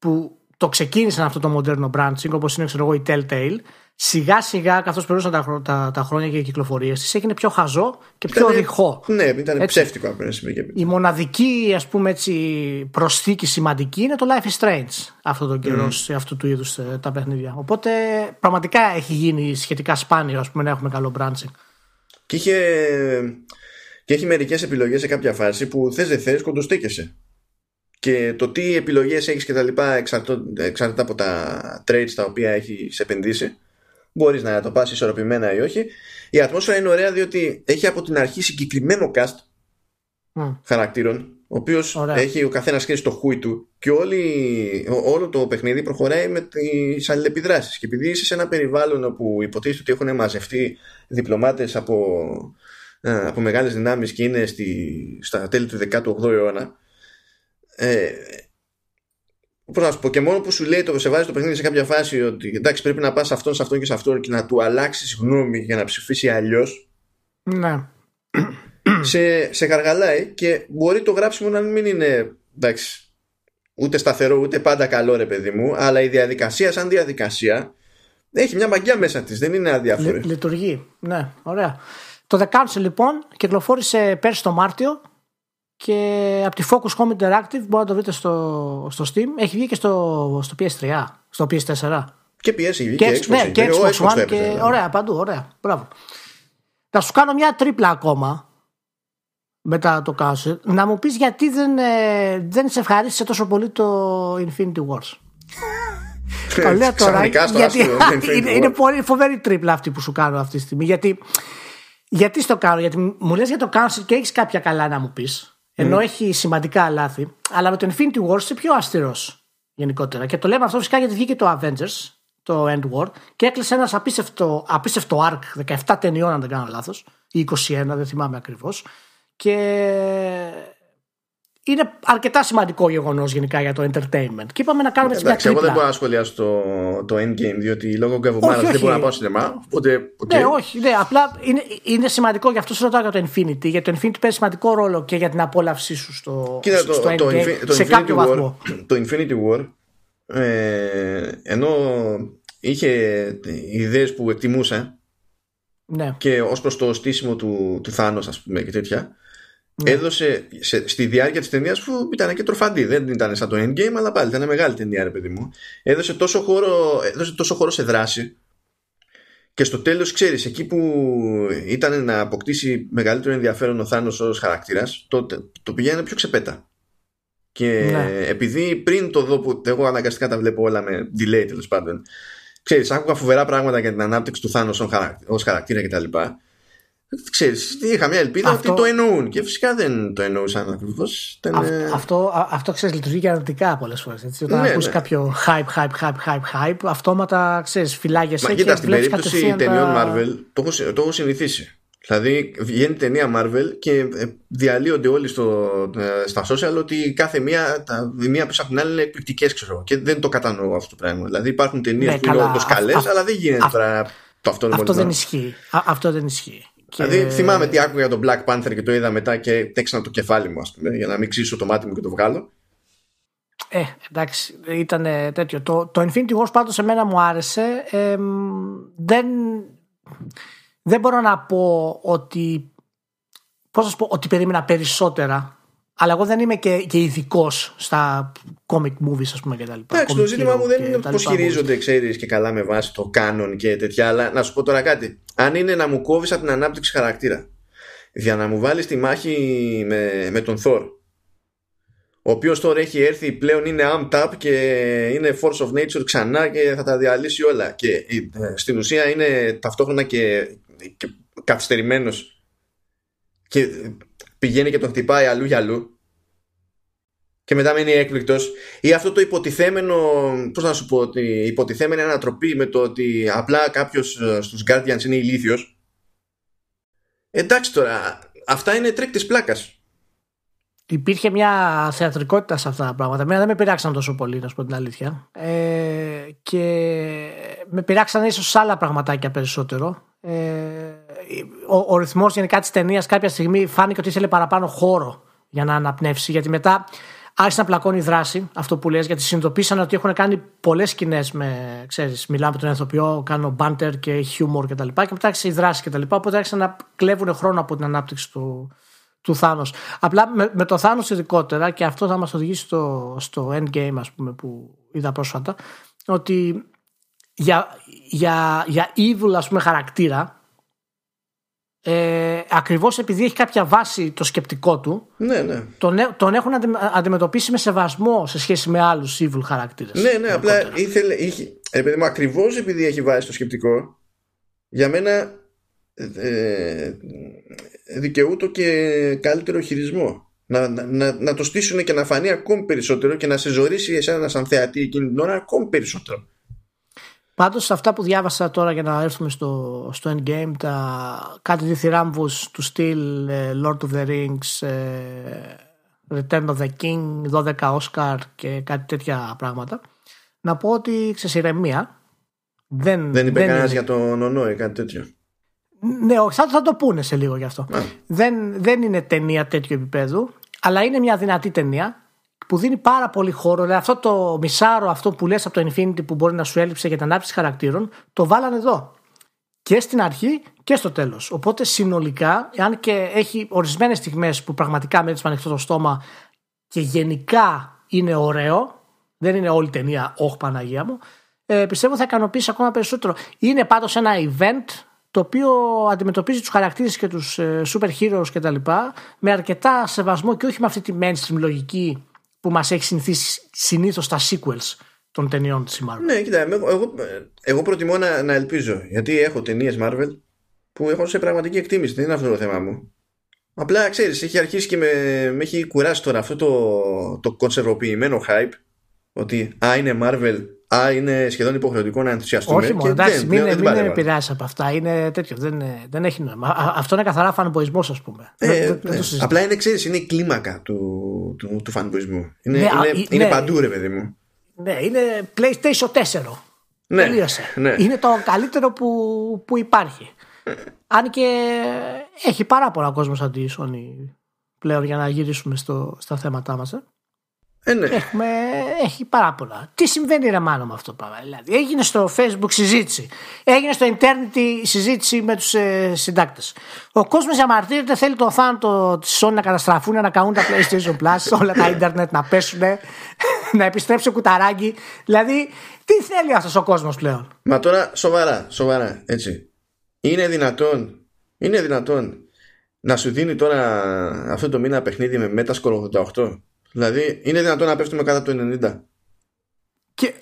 που το ξεκίνησαν αυτό το μοντέρνο branching, όπως είναι ξέρω εγώ η Telltale, σιγά σιγά καθώς περνούσαν τα, τα, τα, χρόνια και οι κυκλοφορίες της έγινε πιο χαζό και πιο Ήτανε- ρηχό. Ναι, ήταν Έτσι. ψεύτικο από ένα σημείο και έπειτα. Η μοναδική ας πούμε έτσι προσθήκη σημαντική είναι το Life is Strange αυτόν τον καιρό σε αυτού του είδους ε, τα παιχνίδια. Οπότε πραγματικά έχει γίνει σχετικά σπάνιο ας πούμε να έχουμε καλό branching. Και είχε, και έχει μερικές επιλογές σε κάποια φάση που θες δεν θες κοντοστέκεσαι. Και το τι επιλογές έχεις και τα λοιπά εξαρτώ- εξαρτάται από τα trades τα οποία έχεις επενδύσει. Μπορείς να το πας ισορροπημένα ή όχι. Η ατμόσφαιρα είναι ωραία διότι έχει από την αρχή συγκεκριμένο cast Μμ. χαρακτήρων, ο οποίος Ωραία. έχει ο καθένας χέρι στο χούι του και όλη, ό- όλο το παιχνίδι προχωράει με τις αλληλεπιδράσεις. Και επειδή είσαι σε ένα περιβάλλον όπου υποτίθεται ότι έχουν μαζευτεί διπλωμάτες από, ε, από μεγάλες δυνάμεις και είναι στη, στα τέλη του 18ου αιώνα. Ε, Πώς να σου πω, και μόνο που σου λέει το σε βάζει το παιχνίδι σε κάποια φάση ότι εντάξει πρέπει να πας σε αυτόν, σε αυτόν και σε αυτόν και να του αλλάξεις γνώμη για να ψηφίσει αλλιώς Ναι. σε, σε καργαλάει και μπορεί το γράψιμο να μην είναι εντάξει, ούτε σταθερό ούτε πάντα καλό ρε παιδί μου αλλά η διαδικασία σαν διαδικασία έχει μια μαγιά μέσα της δεν είναι αδιάφορη Λει- λειτουργεί. Ναι, ωραία. Το The Council λοιπόν κυκλοφόρησε πέρσι το Μάρτιο και από τη Focus Home Interactive μπορείτε να το βρείτε στο, στο Steam. Έχει βγει και στο, στο PS3, στο PS4. και PS και, Και, Xbox, ναι, έχει. και Ο Xbox το One έπαιζε, και δηλαδή. ωραία παντού, ωραία. Μπράβο. Θα σου κάνω μια τρίπλα ακόμα μετά το Council. Να μου πεις γιατί δεν, ε, δεν σε ευχαρίστησε τόσο πολύ το Infinity Wars. Το λέω τώρα Ξαφνικά στο γιατί άσπρο Infinity είναι, War. είναι πολύ φοβερή τρίπλα αυτή που σου κάνω αυτή τη στιγμή. Γιατί, γιατί στο κάνω, γιατί μου λες για το Council και έχεις κάποια καλά να μου πεις. Ενώ έχει σημαντικά λάθη. Αλλά με το Infinity Wars είσαι πιο αυστηρός γενικότερα. Και το λέμε αυτό φυσικά γιατί βγήκε το Avengers, το End War, και έκλεισε ένας απίστευτο, απίστευτο arc 17 ταινιών, αν δεν κάνω λάθος, ή 21, δεν θυμάμαι ακριβώς. Και είναι αρκετά σημαντικό γεγονός γενικά για το entertainment. Και είπαμε να κάνουμε έτσι μια Εντάξει, εγώ δεν τρίπλα. μπορώ να σχολιάσω το, το Endgame διότι λόγω γκαβουμάρας Όχι, δεν όχι. μπορώ να πάω σινεμά οπότε οκ. Ναι, όχι, ναι, απλά είναι, είναι σημαντικό, γι' αυτό σε ρωτάω για το Infinity. Γιατί το Infinity παίζει σημαντικό ρόλο και για την απόλαυσή σου στο, Κοίτα, το, στο το, Endgame, Infi- το σε Infinity κάποιο War, βαθμό. το Infinity War ε, ενώ είχε ιδέες που εκτιμούσα Ναι, και ως προς το στήσιμο του, του Θάνος ας πούμε και τέτοια Ναι. έδωσε σε, στη διάρκεια της ταινίας που ήταν και τροφαντή δεν ήταν σαν το Endgame αλλά πάλι ήταν μεγάλη ταινία ρε παιδί μου έδωσε τόσο χώρο, έδωσε τόσο χώρο σε δράση και στο τέλος ξέρεις εκεί που ήταν να αποκτήσει μεγαλύτερο ενδιαφέρον ο Θάνος ως χαρακτήρας το, το πηγαίνει πιο ξεπέτα και Ναι. επειδή πριν το δω που εγώ αναγκαστικά τα βλέπω όλα με delay τέλος πάντων ξέρεις άκουγα φοβερά πράγματα για την ανάπτυξη του Θάνος ως χαρακτήρα, ως χαρακτήρα κτλ ξέρεις είχα μια ελπίδα Αυτό- ότι το εννοούν και φυσικά δεν το εννοούσαν ακριβώς Ήταν, Αυ- ε, αυτό, α- αυτό ξέρεις, λειτουργεί και αρνητικά πολλές φορές. Όταν Ναι, ακούς ναι. κάποιο hype, hype, hype, hype, hype, αυτόματα ξέρεις, φυλάγεσαι Μα και κοίτα, στην βλέπεις περίπτωση κατευθείαν ταινιών τα- Marvel το έχω, συ- το έχω συνηθίσει. Δηλαδή βγαίνει ταινία Marvel και ε, διαλύονται όλοι στο, ε, στα social ότι κάθε μία, τα, η μία πίσω από την άλλη είναι εκπληκτικές, ξέρω εγώ. Και δεν το κατανοώ αυτό το πράγμα. Δηλαδή υπάρχουν ταινίες Ναι, που είναι καλά, όντως αυ- καλές, αυ- αλλά δεν γίνεται αυ- τώρα το αυτό είναι Αυτό μόνο δεν να- ισχύει. Α, αυτό δεν ισχύει. Και- Δηλαδή θυμάμαι τι άκουγα για τον Black Panther και το είδα μετά και τέξανα το κεφάλι μου, ας πούμε, για να μην ξύσω το μάτι μου και το βγάλω. Ε, εντάξει, ήταν τέτοιο. Το, το Infinity Wars πάντως εμένα μου άρεσε. Ε, δεν, δεν μπορώ να πω ότι. Πώς να σου πω, ότι περίμενα περισσότερα. Αλλά εγώ δεν είμαι και, και ειδικός στα comic movies, ας πούμε, κτλ. Εντάξει, το Comic ζήτημα hero μου δεν και είναι τα πώς λοιπά χειρίζονται, ξέρεις και καλά με βάση το κάνον και τέτοια, αλλά να σου πω τώρα κάτι. Αν είναι να μου κόβεις από την ανάπτυξη χαρακτήρα για να μου βάλεις τη μάχη με, με τον Thor, ο οποίος τώρα έχει έρθει πλέον είναι amped up και είναι force of nature ξανά και θα τα διαλύσει όλα. Και ε, στην ουσία είναι ταυτόχρονα και, και καθυστερημένο και πηγαίνει και τον χτυπάει αλλού για αλλού και μετά μένει έκπληκτος. Ή αυτό το υποτιθέμενο, πώς να σου πω, ότι η υποτιθέμενη ανατροπή με το ότι απλά κάποιος στους Guardians είναι ηλίθιος. Εντάξει τώρα, αυτά είναι τρικ της πλάκας. Υπήρχε μια θεατρικότητα σε αυτά τα πράγματα. Εμένα δεν με πειράξαν τόσο πολύ, να σου πω την αλήθεια. Ε, και με πειράξαν ίσως σε άλλα πραγματάκια περισσότερο. Ε, ο, ο ρυθμός γενικά της ταινίας κάποια στιγμή φάνηκε ότι ήθελε παραπάνω χώρο για να αναπνεύσει. Γιατί μετά άρχισε να πλακώνει η δράση, αυτό που λες, γιατί συνειδητοποίησαν ότι έχουν κάνει πολλές σκηνές με, ξέρεις, μιλάμε με τον ηθοποιό, κάνω μπάντερ και χιούμορ κτλ. Και, και μετά άρχισε η δράση κτλ. Οπότε άρχισαν να κλέβουν χρόνο από την ανάπτυξη του, του Θάνος. Απλά με, με το Θάνος ειδικότερα, και αυτό θα μας οδηγήσει στο, στο endgame, ας πούμε, που είδα πρόσφατα, ότι για, για, για evil, ας πούμε, χαρακτήρα, ε, ακριβώς επειδή έχει κάποια βάση το σκεπτικό του ναι, ναι. Τον, τον έχουν αντιμετωπίσει με σεβασμό σε σχέση με άλλους evil χαρακτήρες. Ναι, ναι, απλά ήθελε, είχε, επειδή μου ακριβώς επειδή έχει βάση το σκεπτικό για μένα ε, δικαιούτο και καλύτερο χειρισμό. Να, να, να το στήσουν και να φανεί ακόμη περισσότερο και να σε ζωρίσει εσένα σαν θεατή εκείνη την ώρα ακόμη περισσότερο Πάντως αυτά που διάβασα τώρα για να έρθουμε στο, στο Endgame, τα κάτι διθυράμβου του στυλ ε, Lord of the Rings, ε, Return of the King, 12 Oscar και κάτι τέτοια πράγματα. Να πω ότι ξεσυρεμία. Δεν, δεν είπε κανένας για τον Ονό ή κάτι τέτοιο. Ναι, όχι, θα, θα το πούνε σε λίγο γι' αυτό. Δεν, δεν είναι ταινία τέτοιου επίπεδου, αλλά είναι μια δυνατή ταινία που δίνει πάρα πολύ χώρο. Δηλαδή αυτό το μισάρο, αυτό που λες από το Infinity που μπορεί να σου έλειψε για την ανάπτυξη χαρακτήρων, το βάλανε εδώ. Και στην αρχή και στο τέλος. Οπότε συνολικά, αν και έχει ορισμένες στιγμές που πραγματικά μένει με ανοιχτό το στόμα και γενικά είναι ωραίο, δεν είναι όλη η ταινία, Όχι Παναγία μου, ε, πιστεύω θα ικανοποιήσει ακόμα περισσότερο. Είναι πάντως ένα event το οποίο αντιμετωπίζει τους χαρακτήρες και τους ε, super heroes και τα λοιπά με αρκετά σεβασμό και όχι με αυτή τη mainstream λογική που μας έχει συνηθίσει συνήθως στα sequels των ταινιών της Marvel. Ναι, κοίτα, εγώ, εγώ προτιμώ να, να ελπίζω γιατί έχω ταινίες Marvel που έχω σε πραγματική εκτίμηση, δεν είναι αυτό το θέμα μου. Απλά ξέρεις, έχει αρχίσει και με, με έχει κουράσει τώρα αυτό το, το κονσερβοποιημένο hype ότι α, είναι Marvel, α, είναι σχεδόν υποχρεωτικό να ενθουσιαστούμε. Όχι μόνο, εντάξει, μην, μην, μην επηρεάσει από αυτά. Είναι τέτοιο, δεν, δεν έχει νόημα. Αυτό είναι καθαρά φανμποϊσμός, ας πούμε. Ε, δεν, ναι. Απλά είναι, ξέρεις, είναι η κλίμακα του, του, του φανμποϊσμού. Είναι, ναι, είναι, είναι ναι. παντού, ρε παιδί μου. Ναι, είναι PlayStation 4. Ναι, ναι. Είναι το καλύτερο που, που υπάρχει. Αν και έχει πάρα πολλά κόσμος σαν τη Sony πλέον για να γυρίσουμε στο, στα θέματά μας. Ε. Ε, ναι. Έχουμε, έχει πάρα πολλά. Τι συμβαίνει ρε μάλλον με αυτό το πράγμα. Δηλαδή, έγινε στο facebook συζήτηση. Έγινε στο internet συζήτηση με τους ε, συντάκτες. Ο κόσμος διαμαρτύρεται, θέλει το θάνατο τη Sony να καταστραφούν, να καούν τα PlayStation Plus, όλα τα ίντερνετ να πέσουν, να επιστρέψει ο κουταράκι. Δηλαδή, τι θέλει αυτός ο κόσμος πλέον; Μα τώρα σοβαρά, σοβαρά, έτσι. Είναι δυνατόν, είναι δυνατόν να σου δίνει τώρα αυτό το μήνα παιχνίδι με Metascore 88 Δηλαδή είναι δυνατόν να πέφτουμε κάτω από το 90. Και,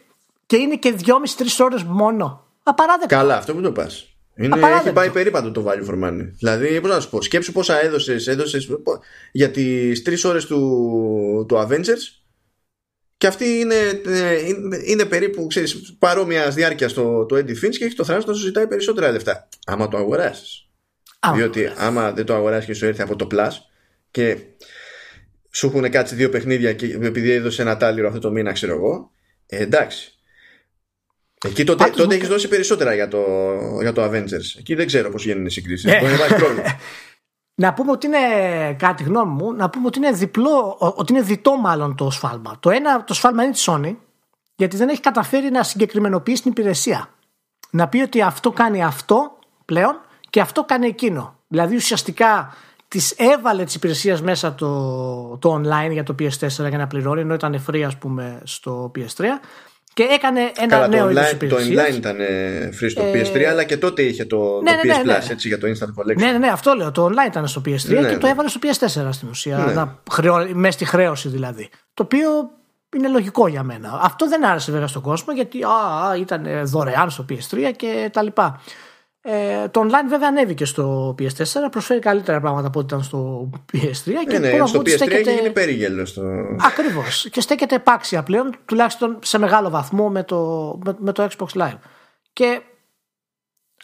και είναι και 2,5-3 ώρες μόνο. Απαράδεκτο. Καλά, αυτό που το πας. Είναι, έχει πάει περίπατο το value for money. Δηλαδή, πώς να σου πω, σκέψου πόσα έδωσες έδωσες, για τις 3 ώρες του, του Avengers και αυτή είναι, ε, είναι, είναι περίπου ξέρεις, παρόμοιας διάρκειας στο το Eddie Finch και έχει το θράσο να σου ζητάει περισσότερα λεφτά. Άμα το αγοράσεις. Διότι άμα δεν το αγοράσεις και σου έρθει από το Plus και σου έχουν κάτσει δύο παιχνίδια και επειδή έδωσε ένα τάλιρο αυτό το μήνα, ξέρω εγώ. Ε, εντάξει. Εκεί τότε, τότε έχεις δώσει περισσότερα για το, για το Avengers. Εκεί δεν ξέρω πώς γίνουν οι συγκρίσεις. Ναι. Να πούμε ότι είναι κάτι γνώμη μου, να πούμε ότι είναι διπλό, ότι είναι διτό μάλλον το σφάλμα. Το ένα, το σφάλμα είναι της Sony, γιατί δεν έχει καταφέρει να συγκεκριμενοποιήσει την υπηρεσία. Να πει ότι αυτό κάνει αυτό πλέον και αυτό κάνει εκείνο. Δηλαδή ουσιαστικά τη έβαλε τη υπηρεσία μέσα το, το online για το PS4 για να πληρώνει, ενώ ήταν free, ας πούμε, στο PS3. Και έκανε ένα Καλά, νέο είδος Το online ήταν free στο ε, PS3, αλλά και τότε είχε το, ναι, το ναι, PS ναι, Plus έτσι, για το Instant Collection. Ναι, ναι, ναι, αυτό λέω. Το online ήταν στο PS3 και το έβαλε στο PS4 στην ουσία. Να χρεώ, μέσα στη χρέωση δηλαδή. Το οποίο είναι λογικό για μένα. Αυτό δεν άρεσε βέβαια στον κόσμο γιατί α, ήταν δωρεάν στο PS3 και τα λοιπά. Ε, το online βέβαια ανέβηκε στο PS4, προσφέρει καλύτερα πράγματα από ό,τι ήταν στο PS3. Και ναι, ναι, στο PS3 στέκεται... έχει γίνει περίγελος. Στο... Ακριβώς. Και στέκεται επάξια πλέον, τουλάχιστον σε μεγάλο βαθμό με το, με, με το Xbox Live. Και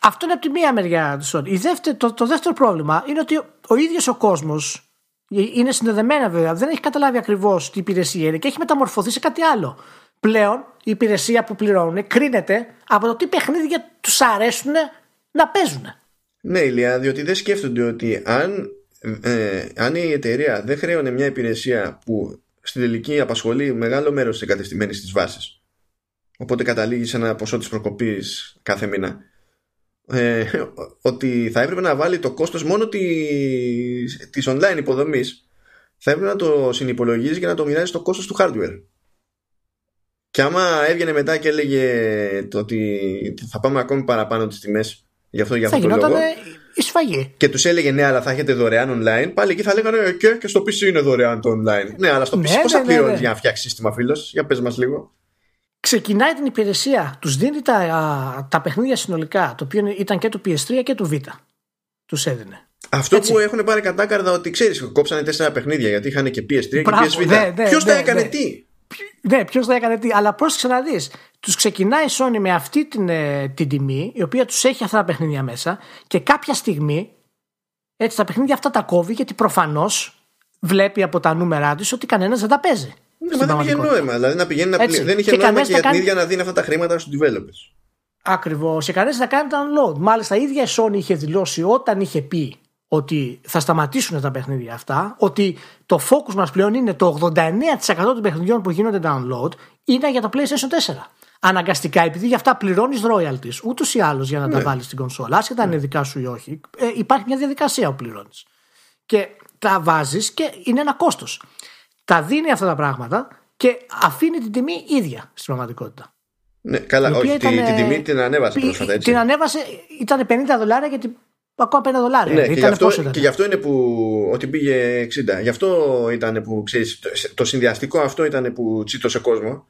αυτό είναι από τη μία μεριά της Sony. το, το δεύτερο πρόβλημα είναι ότι ο ίδιος ο κόσμος είναι συνδεδεμένα βέβαια, δεν έχει καταλάβει ακριβώς τι υπηρεσία είναι και έχει μεταμορφωθεί σε κάτι άλλο. Πλέον η υπηρεσία που πληρώνουν κρίνεται από το τι παιχνίδια τους αρέσουν να παίζουν. Ναι, Ηλία, διότι δεν σκέφτονται ότι αν, ε, αν η εταιρεία δεν χρέωνε μια υπηρεσία που στην τελική απασχολεί μεγάλο μέρος της εγκατεστημένης της βάσης. Οπότε καταλήγει σε ένα ποσό της προκοπής κάθε μήνα. Ε, ότι θα έπρεπε να βάλει το κόστος μόνο της, της online υποδομής θα έπρεπε να το συνυπολογίζει και να το μοιράζει στο κόστος του hardware και άμα έβγαινε μετά και έλεγε το ότι θα πάμε ακόμη παραπάνω τις τιμές γι' αυτό, για αυτό θα το λόγο η σφαγή. και τους έλεγε ναι αλλά θα έχετε δωρεάν online πάλι εκεί θα λέγανε «Ε, και, και στο PC είναι δωρεάν το online ναι αλλά στο PC Ναι, πώς ναι, θα ναι, πληρώνεις ναι. για να φτιάξεις σύστημα φίλος; Για πες μας λίγο Ξεκινάει την υπηρεσία, τους δίνει τα, α, τα παιχνίδια συνολικά, το οποίο ήταν και του PS3 και του Vita. Τους έδινε. Αυτό Έτσι. που έχουν πάρει κατάκαρδα ότι ξέρεις, κόψανε τέσσερα παιχνίδια γιατί είχαν και PS3 Μπράβο, και PS Vita. ναι, ναι, Ποιος τα ναι, έκανε ναι. τι; Ναι, ποιος θα έκανε τι. Αλλά πρόσεξε να δει. Τους ξεκινάει η Sony με αυτή την, ε, την τιμή, η οποία τους έχει αυτά τα παιχνίδια μέσα, και κάποια στιγμή έτσι τα παιχνίδια αυτά τα κόβει, γιατί προφανώς βλέπει από τα νούμερά της ότι κανένας δεν τα παίζει. Ναι, στην μα δεν είχε πραγματικότητα. νόημα. Δηλαδή να πηγαίνει να Έτσι. πλη... Δεν είχε Και νόημα κανένας και τα για την κάνει- ίδια να δίνει αυτά τα χρήματα στους developers. Ακριβώς. Και κανένας δεν τα κάνει download. Μάλιστα, η ίδια η Sony είχε δηλώσει όταν είχε πει ότι θα σταματήσουν τα παιχνίδια αυτά, ότι το focus μας πλέον είναι το 89% των παιχνιδιών που γίνονται download είναι για το PlayStation 4. Αναγκαστικά, επειδή για αυτά πληρώνεις royalties, ούτως ή άλλως για να τα βάλεις στην κονσόλα, άσχετα αν είναι δικά σου ή όχι, ε, υπάρχει μια διαδικασία που πληρώνεις. Και τα βάζεις και είναι ένα κόστος. Τα δίνει αυτά τα πράγματα και αφήνει την τιμή ίδια στην πραγματικότητα. Ναι, καλά, Η οποία όχι, τη- ήταν, την ε, τιμή την ανέβασε πι- πρόσφατα έτσι. Την ανέβασε, ήταν 50 δολάρια γιατί ακόμα 5 δολάρια. Ναι, ήταν και γι, αυτό, πόσο ήταν. και γι' αυτό είναι που ότι πήγε 60. Γι' αυτό ήταν που ξέρεις, το, το συνδυαστικό αυτό ήταν που τσίτωσε κόσμο.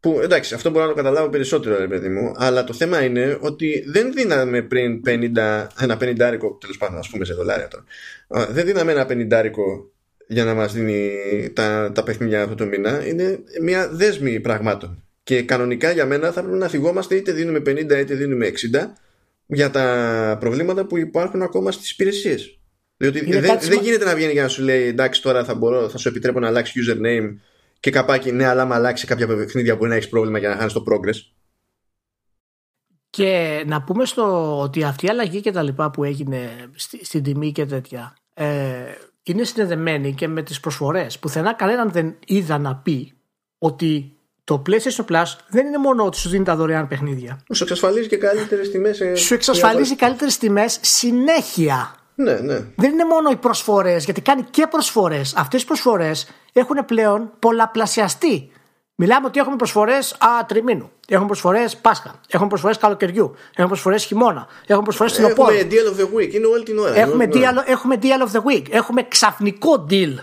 Που εντάξει, αυτό μπορώ να το καταλάβω περισσότερο, ρε παιδί μου. Αλλά το θέμα είναι ότι δεν δίναμε πριν 50, ένα πενιντάρικο, τέλος πάντων, ας πούμε σε δολάρια τώρα. Α, Δεν δίναμε ένα πενιντάρικο για να μας δίνει τα, τα παιχνίδια αυτό το μήνα. Είναι μια δέσμη πραγμάτων. Και κανονικά για μένα θα πρέπει να θυγόμαστε είτε δίνουμε 50 είτε δίνουμε 60 για τα προβλήματα που υπάρχουν ακόμα στις υπηρεσίες. Διότι Είναι δεν, κάτι δεν σημα- γίνεται να βγαίνει για να σου λέει εντάξει τώρα θα, μπορώ, θα σου επιτρέπω να αλλάξει username και καπάκι ναι αλλά άμα αλλάξει κάποια παιχνίδια μπορεί να έχεις πρόβλημα για να χάνεις το progress. Και να πούμε στο ότι αυτή η αλλαγή και τα λοιπά που έγινε στη, στην τιμή και τέτοια ε, είναι συνδεδεμένη και με τις προσφορές. Πουθενά κανέναν δεν είδα να πει ότι το PlayStation Plus δεν είναι μόνο ότι σου δίνει τα δωρεάν παιχνίδια. Σου εξασφαλίζει και καλύτερες τιμές. ε, Σου εξασφαλίζει καλύτερες τιμές συνέχεια. Ναι, ναι. δεν είναι μόνο οι προσφορές, γιατί κάνει και προσφορές. Αυτές οι προσφορές έχουν πλέον πολλαπλασιαστεί. Μιλάμε ότι έχουμε προσφορές τριμήνου. Έχουμε προσφορές Πάσχα. Έχουμε προσφορές καλοκαιριού. Έχουμε προσφορές χειμώνα. Έχουμε προσφορές φθινοπόρου. Έχουμε deal of the week. Είναι όλη την ώρα. Έχουμε, Είναι όλη την ώρα. deal, έχουμε deal of the week. Έχουμε ξαφνικό deal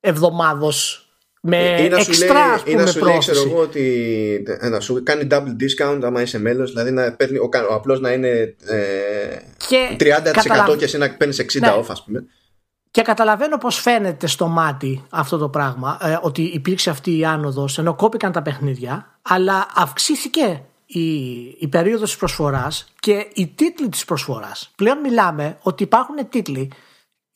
εβδομάδος. Με Ή να σου λέει, εξτρά, ας ή να πούμε, σου λέει, ξέρω πρόσθεση. εγώ, ότι ε, να σου κάνει double discount άμα είσαι μέλος, δηλαδή να παίρνει, ο, κα- ο απλός να είναι ε, Και 30% καταλαβα- και εσύ να παίρνεις 60 Ναι. off, ας πούμε. Και καταλαβαίνω πώς φαίνεται στο μάτι αυτό το πράγμα, ε, ότι υπήρξε αυτή η άνοδος, ενώ κόπηκαν τα παιχνίδια, αλλά αυξήθηκε η, η περίοδος της προσφοράς και οι τίτλοι της προσφοράς. Πλέον μιλάμε ότι υπάρχουν τίτλοι,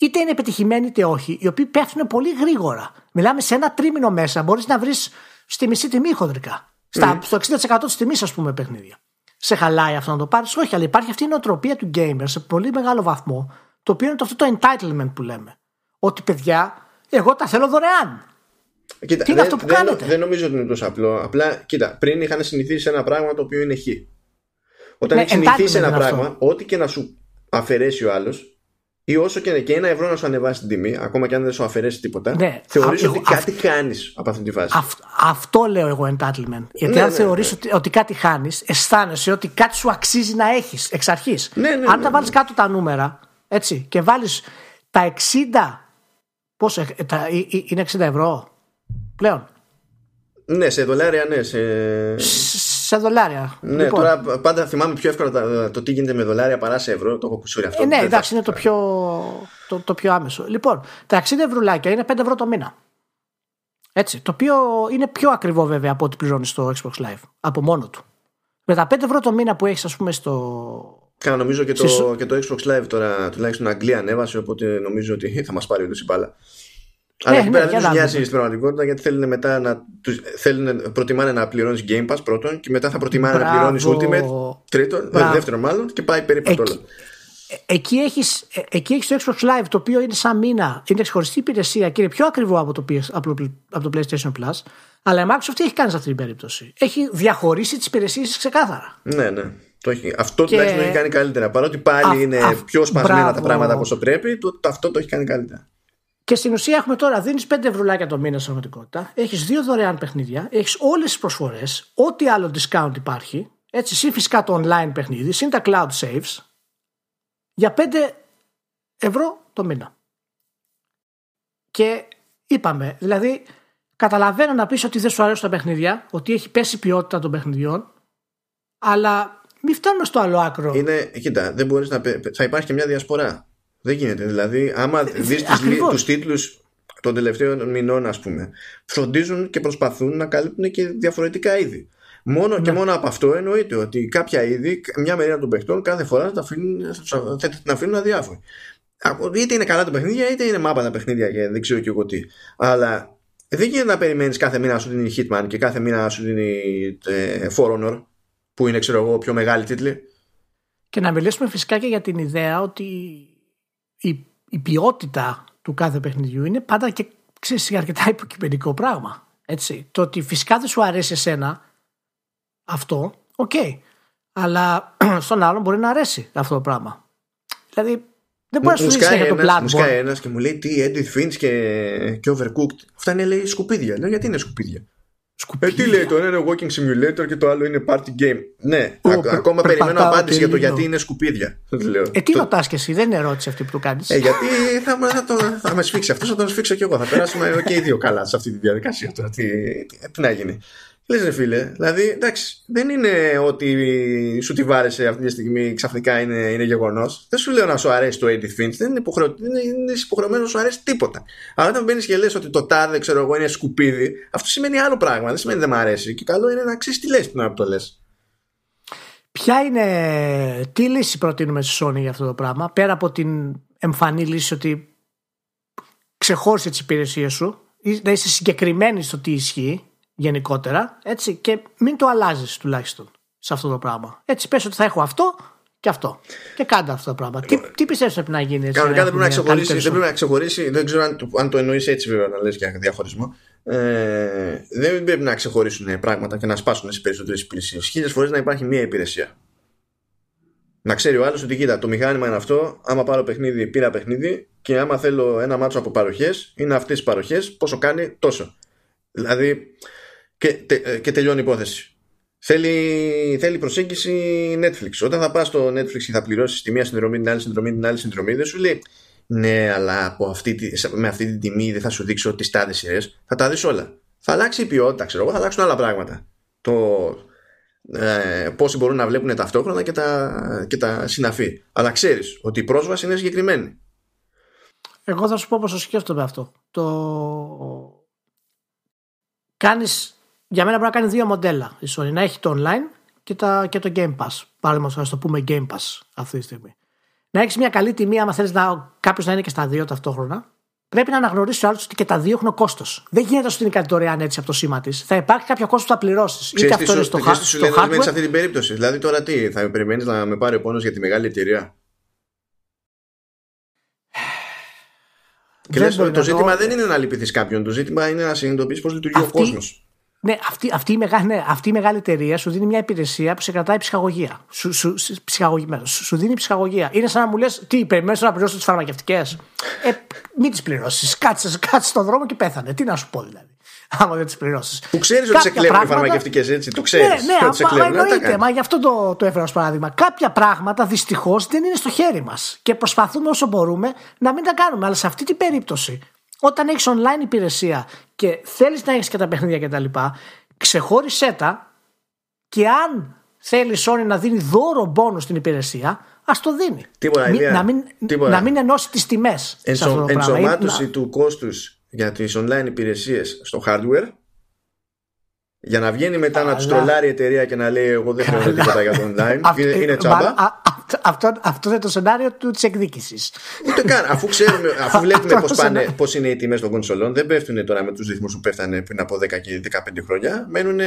είτε είναι επιτυχημένοι είτε όχι, οι οποίοι πέφτουν πολύ γρήγορα. Μιλάμε σε ένα τρίμηνο μέσα, μπορείς να βρεις στη μισή τιμή χοντρικά. Στα, Στο 60% της τιμής ας πούμε παιχνίδια. Σε χαλάει αυτό να το πάρεις, όχι, αλλά υπάρχει αυτή η νοοτροπία του gamer σε πολύ μεγάλο βαθμό, το οποίο είναι το, αυτό το entitlement που λέμε. Ότι παιδιά, εγώ τα θέλω δωρεάν. Κοίτα, Τι είναι δεν, αυτό που δεν, κάνετε; δεν νομίζω ότι είναι τόσο απλό. Απλά, κοίτα, πριν είχαν συνηθίσει σε ένα πράγμα το οποίο είναι χ. Όταν Ναι, έχεις συνηθίσει σε entitlement ένα είναι πράγμα, αυτό. ό,τι και να σου αφαιρέσει ο άλλος, ή όσο και, και ένα ευρώ να σου ανεβάσει την τιμή, ακόμα και αν δεν σου αφαιρέσει τίποτα, Ναι, θεωρείς α- ότι εγώ- κάτι κάνεις από αυτή τη φάση. Αυ- αυτό λέω εγώ entitlement. Γιατί Ναι, αν ναι, θεωρείς ότι, ότι κάτι χάνεις, αισθάνεσαι ότι κάτι σου αξίζει να έχεις εξ αρχής. Ναι, ναι, αν ναι, τα βάλεις κάτω τα νούμερα, έτσι, και βάλεις τα 60, πόσο, ε, τα, ε, ε, είναι 60 ευρώ πλέον, Ναι, σε δολάρια, ναι. Σε... σε δολάρια. Ναι, Λοιπόν, τώρα πάντα θυμάμαι πιο εύκολα τα- το τι γίνεται με δολάρια παρά σε ευρώ. Το έχω κουσούρει αυτό. Ε, ναι, Δεν εντάξει, θα- είναι το πιο, το, το πιο άμεσο. Λοιπόν, τα 60 ευρουλάκια είναι 5 ευρώ το μήνα. Έτσι, το οποίο είναι πιο ακριβό βέβαια από ό,τι πληρώνεις στο Xbox Live από μόνο του. Με τα 5 ευρώ το μήνα που έχεις, ας πούμε, στο. Κάνα, νομίζω και το, Στις- και το Xbox Live τώρα τουλάχιστον Αγγλία ανέβασε, οπότε νομίζω ότι θα μας πάρει όντω η μπάλα. Αλλά εκεί ναι, πέρα για δεν τους να νοιάζει δούμε. στην πραγματικότητα γιατί θέλουν μετά να. Τους, θέλουν, προτιμάνε να πληρώνεις Game Pass πρώτον και μετά θα προτιμάνε να Μπράβο. πληρώνει Ultimate τρίτον, Μπράβο. δεύτερον μάλλον και πάει περίπου αυτό Εκεί, όλο. εκεί έχεις, ε, εκεί έχεις το Xbox Live το οποίο είναι σαν μήνα, είναι ξεχωριστή υπηρεσία και είναι πιο ακριβό από το, PS, από το PlayStation Plus. Αλλά η Microsoft τι έχει κάνει σε αυτή την περίπτωση. Έχει διαχωρίσει τις υπηρεσίες ξεκάθαρα. Ναι, ναι. Το έχει, αυτό και... τουλάχιστον το έχει κάνει καλύτερα. Παρότι πάλι α, είναι α, πιο σπασμένα τα πράγματα όπω πρέπει, το, το, αυτό το έχει κάνει καλύτερα. Και στην ουσία έχουμε τώρα, δίνεις 5 ευρουλάκια το μήνα στην πραγματικότητα, έχεις δύο δωρεάν παιχνίδια, έχεις όλες τις προσφορές, ό,τι άλλο discount υπάρχει, έτσι, συν φυσικά το online παιχνίδι, συν τα cloud saves, για 5 ευρώ το μήνα. Και είπαμε, δηλαδή, καταλαβαίνω να πεις ότι δεν σου αρέσουν τα παιχνίδια, ότι έχει πέσει η ποιότητα των παιχνιδιών, αλλά μην φτάνουμε στο άλλο άκρο. Είναι, κοίτα, δεν μπορείς να. Θα υπάρχει και μια διασπορά. Δεν γίνεται. Δηλαδή, άμα ε, δεις τους τίτλους των τελευταίων μηνών, ας πούμε, φροντίζουν και προσπαθούν να καλύπτουν και διαφορετικά είδη. Μόνο και ναι. μόνο από αυτό εννοείται ότι κάποια είδη, μια μερίδα των παιχτών κάθε φορά θα, αφήνουν, θα την αφήνουν αδιάφοροι. Είτε είναι καλά τα παιχνίδια, είτε είναι μάπα τα παιχνίδια και δεν ξέρω και εγώ τι. Αλλά δεν γίνεται να περιμένεις κάθε μήνα να σου δίνει Hitman και κάθε μήνα να σου δίνει ε, For Honor, που είναι ξέρω εγώ πιο μεγάλη τίτλη. Και να μιλήσουμε φυσικά και για την ιδέα ότι η, η ποιότητα του κάθε παιχνιδιού είναι πάντα και ξέρεις, αρκετά υποκειμενικό πράγμα. Έτσι. Το ότι φυσικά δεν σου αρέσει εσένα αυτό, okay. Okay. Αλλά στον άλλον μπορεί να αρέσει αυτό το πράγμα. Δηλαδή δεν μπορεί να σου για το Bloodborne. Μου σκάει ένας και μου λέει τι Edith Finch και, και Overcooked. Αυτά είναι λέει σκουπίδια. Λέω γιατί είναι σκουπίδια; Ε, τι λέει, το ένα είναι walking simulator και το άλλο είναι party game. Ναι, ακόμα περιμένω απάντηση για το γιατί είναι σκουπίδια. Ε, τι ρωτάς και εσύ, δεν είναι ερώτηση αυτή που το κάνεις. Ε, γιατί θα, θα, το, θα με σφίξει αυτός, θα τον σφίξω και εγώ. Θα περάσουμε και οι δύο καλά σε αυτή τη διαδικασία. Τώρα, τι, τι να γίνει. Λες, ρε φίλε, δηλαδή εντάξει, δεν είναι ότι σου τη βάρεσε αυτή τη στιγμή ξαφνικά είναι, είναι γεγονός. Δεν σου λέω να σου αρέσει το Edith Finch, δεν είναι, υποχρεω... είναι υποχρεωμένος να σου αρέσει τίποτα. Αλλά όταν μπαίνεις και λες ότι το τάδε, ξέρω εγώ, είναι σκουπίδι, αυτό σημαίνει άλλο πράγμα. Δεν σημαίνει δεν μου αρέσει. Και καλό είναι να ξέρεις τι λες την ώρα που το λες. Ποια είναι, τι λύση προτείνουμε στη Sony για αυτό το πράγμα, πέρα από την εμφανή λύση ότι ξεχώρισε τις υπηρεσίες σου, να είσαι συγκεκριμένη στο τι ισχύει; Γενικότερα, έτσι, και μην το αλλάζεις τουλάχιστον σε αυτό το πράγμα. Έτσι, πες ότι θα έχω αυτό και αυτό. Και κάντε αυτό το πράγμα. Τι, τι πιστεύεις πρέπει να γίνει έτσι. Κανονικά δεν πρέπει να ξεχωρίσει. Δεν πρέπει να ξεχωρίσει. Δεν ξέρω αν, αν το εννοείς έτσι βέβαια να λες για διαχωρισμό. Ε, δεν πρέπει να ξεχωρίσουν πράγματα και να σπάσουν σε περισσότερες υπηρεσίες. Χίλιες φορές να υπάρχει μία υπηρεσία. Να ξέρει ο άλλος ότι κοίτα, το μηχάνημα είναι αυτό. Άμα πάρω παιχνίδι, πήρα παιχνίδι. Και άμα θέλω ένα μάτσο από παροχές, είναι αυτές οι παροχές. Πόσο κάνει, τόσο. Δηλαδή, και, τε, ε, και τελειώνει η υπόθεση. Θέλει, θέλει προσέγγιση Netflix. Όταν θα πας στο Netflix και θα πληρώσεις τη μία συνδρομή, την άλλη συνδρομή, την άλλη συνδρομή, δεν σου λέει ναι, αλλά από αυτή, με αυτή την τιμή δεν θα σου δείξω τις τάδες σειρές. Θα τα δεις όλα. Θα αλλάξει η ποιότητα, ξέρω εγώ, θα αλλάξουν άλλα πράγματα. Το ε, πόσοι μπορούν να βλέπουν ταυτόχρονα και τα, και τα συναφή. Αλλά ξέρεις ότι η πρόσβαση είναι συγκεκριμένη. Εγώ θα σου πω πώ το σκέφτομαι αυτό. Το κάνεις για μένα πρέπει να κάνει δύο μοντέλα η Sony. Να έχει το online και, τα, και το Game Pass. Παραδείγματο, να το πούμε Game Pass αυτή τη στιγμή. Να έχεις μια καλή τιμή, άμα θέλεις κάποιος να είναι και στα δύο ταυτόχρονα. Πρέπει να αναγνωρίσει ο άλλος ότι και τα δύο έχουν κόστος. Δεν γίνεται να σου δίνει κάτι δωρεάν έτσι από το σήμα της. Θα υπάρχει κάποιο κόστος που θα πληρώσεις. Είτε αυτό είναι στο, hard, στο hardware. σε αυτή την περίπτωση; Δηλαδή τώρα τι, θα περιμένεις να με πάρει ο πόνος για τη μεγάλη εταιρεία; Και λες, το ζήτημα δεν είναι να λυπηθείς κάποιον. Το ζήτημα είναι να συνειδητοποιήσει πώς λειτουργεί ο κόσμος. Ναι, αυτή, αυτή, η μεγάλη, ναι, αυτή η μεγάλη εταιρεία σου δίνει μια υπηρεσία που σε κρατάει ψυχαγωγία. Σου, σου, ψυχαγωγία, σου δίνει ψυχαγωγία. Είναι σαν να μου λες: Τι, περιμένεις να πληρώσει τις φαρμακευτικές; Ε, μην τις πληρώσεις. Κάτσε, κάτσε στον δρόμο και πέθανε. Τι να σου πω δηλαδή. Άμα δεν τις πληρώσεις. Που ξέρεις ότι σε κλέβουν πράγματα... οι φαρμακευτικές έτσι. Το ξέρεις. Ναι, ναι, μα, εννοείται. Μα γι' αυτό το, το έφερα ως παράδειγμα. Κάποια πράγματα δυστυχώς δεν είναι στο χέρι μας. Και προσπαθούμε όσο μπορούμε να μην τα κάνουμε. Αλλά σε αυτή την περίπτωση όταν έχεις online υπηρεσία και θέλεις να έχεις και τα παιχνίδια κτλ., ξεχώρισέ τα και αν θέλεις Sony να δίνει δώρο μπόνο στην υπηρεσία, ας το δίνει. Τίποτα, μην, να, μην, να μην ενώσει τις τιμές. Ενσω, ενσωμάτωση του κόστους για τις online υπηρεσίες στο hardware για να βγαίνει μετά να τους τρολάρει η εταιρεία και να λέει: Εγώ δεν θέλω τίποτα για το online. είναι, είναι τσάμπα. Αυτό, αυτό είναι το σενάριο του της εκδίκησης. Ούτε καν. Αφού, ξέρουμε, αφού βλέπουμε πώς πώς είναι οι τιμές των κονσολών, δεν πέφτουν τώρα με τους ρυθμούς που πέφτανε πριν από 10 και 15 χρόνια. Μένουν,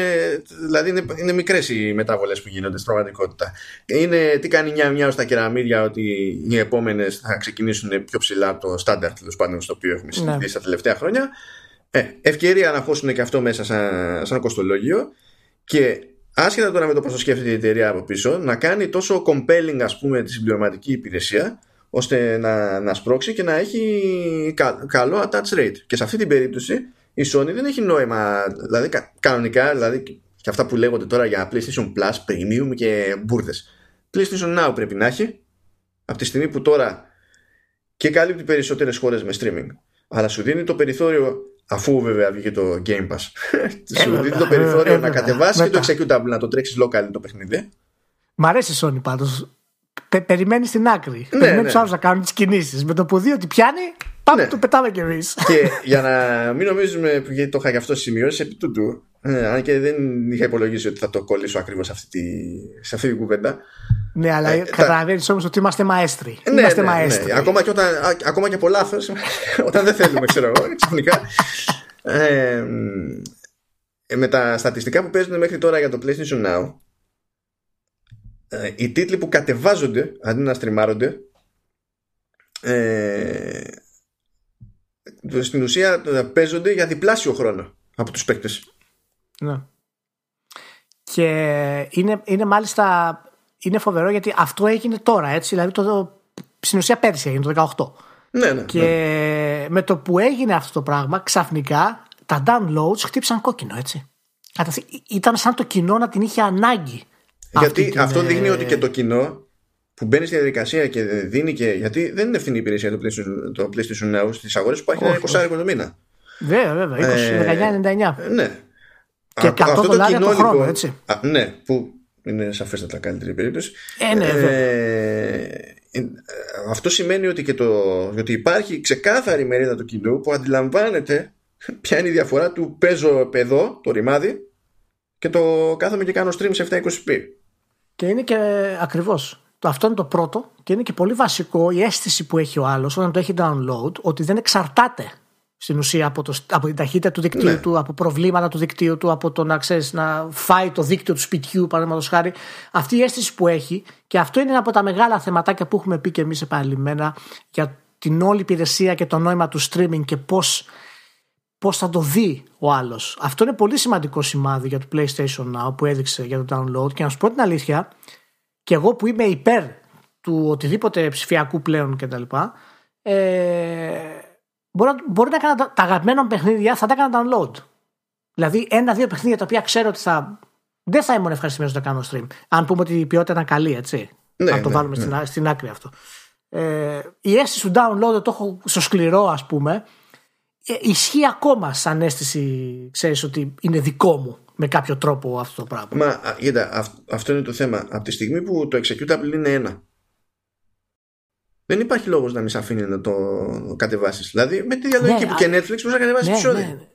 δηλαδή είναι, είναι μικρές οι μετάβολες που γίνονται στην πραγματικότητα. Είναι τι κάνει μια μια στα κεραμίδια ότι οι επόμενες θα ξεκινήσουν πιο ψηλά από το στάνταρ τέλος πάντων στο οποίο έχουμε συνηθίσει ναι. τα τελευταία χρόνια. Ε, ευκαιρία να χώσουν και αυτό μέσα σαν, σαν κοστολόγιο και άσχετα τώρα με το πώς σκέφτεται η εταιρεία από πίσω, να κάνει τόσο compelling ας πούμε τη συμπληρωματική υπηρεσία ώστε να, να σπρώξει και να έχει καλό attach rate. Και σε αυτή την περίπτωση η Sony δεν έχει νόημα, δηλαδή κανονικά, δηλαδή και αυτά που λέγονται τώρα για PlayStation Plus, Premium και μπουρδες. PlayStation Now πρέπει να έχει από τη στιγμή που τώρα και καλύπτει περισσότερες χώρες με streaming αλλά σου δίνει το περιθώριο αφού βέβαια βγήκε το Game Pass σου δίνει το περιθώριο να κατεβάσει και το executable να το τρέξεις local το παιχνίδι Μ' αρέσει η Sony πάντως Πε, περιμένεις στην άκρη. Ναι, περιμένεις ναι. τους άλλους να κάνουν τις κινήσεις. Με το που δει ότι πιάνει, πάμε ναι. το πετάμε κι εμείς. Και για να μην νομίζουμε, γιατί το είχα και αυτό σημειώσει επί τούτου, ε, αν και δεν είχα υπολογίσει ότι θα το κολλήσω ακριβώς σε αυτή, τη, σε αυτή την κουβέντα. Ναι, αλλά ε, καταλαβαίνεις όμως ότι είμαστε μαέστροι. Ναι, είμαστε ναι, μαέστροι. Ναι. Ακόμα, και όταν, ακόμα και από λάθος, όταν δεν θέλουμε, ξέρω εγώ, ξαφνικά. Ε, με τα στατιστικά που παίζουν μέχρι τώρα για το PlayStation Now, ε, οι τίτλοι που κατεβάζονται αντί να στριμάρονται ε, στην ουσία ε, παίζονται για διπλάσιο χρόνο από τους παίκτες. Ναι. Και είναι, είναι μάλιστα είναι φοβερό γιατί αυτό έγινε τώρα έτσι, δηλαδή το, στην ουσία πέρσι έγινε το 18. Ναι, ναι, και ναι. με το που έγινε αυτό το πράγμα ξαφνικά τα downloads χτύπησαν κόκκινο έτσι. Ήταν σαν το κοινό να την είχε ανάγκη γιατί αυτό δείχνει ότι και το κοινό που μπαίνει στη διαδικασία και δίνει και. Γιατί δεν είναι ευθυνή υπηρεσία το PlayStation, το PlayStation Now στις αγορές που έχει ένα 20 το μήνα. Βέβαια, βέβαια. 20, 19,99. Ναι. Και 100 αυτό το κοινό, το χρόνο, λοιπόν, έτσι. Α, ναι, που είναι σαφέστατα καλύτερη περίπτωση. Ε, ναι, ε, ε, αυτό σημαίνει ότι, και το, ότι υπάρχει ξεκάθαρη μερίδα του κοινού που αντιλαμβάνεται ποια είναι η διαφορά του παίζω εδώ, το ρημάδι, και το κάθομαι και κάνω stream σε 720p. Και είναι και ακριβώς. Αυτό είναι το πρώτο και είναι και πολύ βασικό η αίσθηση που έχει ο άλλος όταν το έχει download ότι δεν εξαρτάται στην ουσία από, το, από την ταχύτητα του δικτύου ναι. του, από προβλήματα του δικτύου του, από το να ξέρεις να φάει το δίκτυο του σπιτιού, παραδείγματος χάρη. Αυτή η αίσθηση που έχει και αυτό είναι ένα από τα μεγάλα θεματάκια που έχουμε πει και εμείς επανειλημμένα για την όλη υπηρεσία και το νόημα του streaming και πώς πώς θα το δει ο άλλος. Αυτό είναι πολύ σημαντικό σημάδι για το PlayStation Now που έδειξε για το download και να σου πω την αλήθεια και εγώ που είμαι υπέρ του οτιδήποτε ψηφιακού πλέον κτλ. Ε, μπορεί, μπορεί να κάνω τα αγαπημένα μου παιχνίδια, θα τα έκανα download. Δηλαδή, ένα-δύο παιχνίδια τα οποία ξέρω ότι θα. Δεν θα ήμουν ευχαριστημένος να κάνω stream. Αν πούμε ότι η ποιότητα ήταν καλή, έτσι. Ναι, αν το ναι, βάλουμε ναι. Στην, στην άκρη αυτό. Ε, η αίσθηση του download το έχω στο σκληρό, ας πούμε, ε, ισχύει ακόμα σαν αίσθηση, ξέρεις, ότι είναι δικό μου με κάποιο τρόπο αυτό το πράγμα. Μα, κοίτα, αυτό είναι το θέμα. Από τη στιγμή που το executable είναι ένα, δεν υπάρχει λόγος να μην σε αφήνει να το κατεβάσεις. Δηλαδή, με τη διαλογική ναι, που και Netflix μπορείς να κατεβάσεις ναι, επεισόδιο.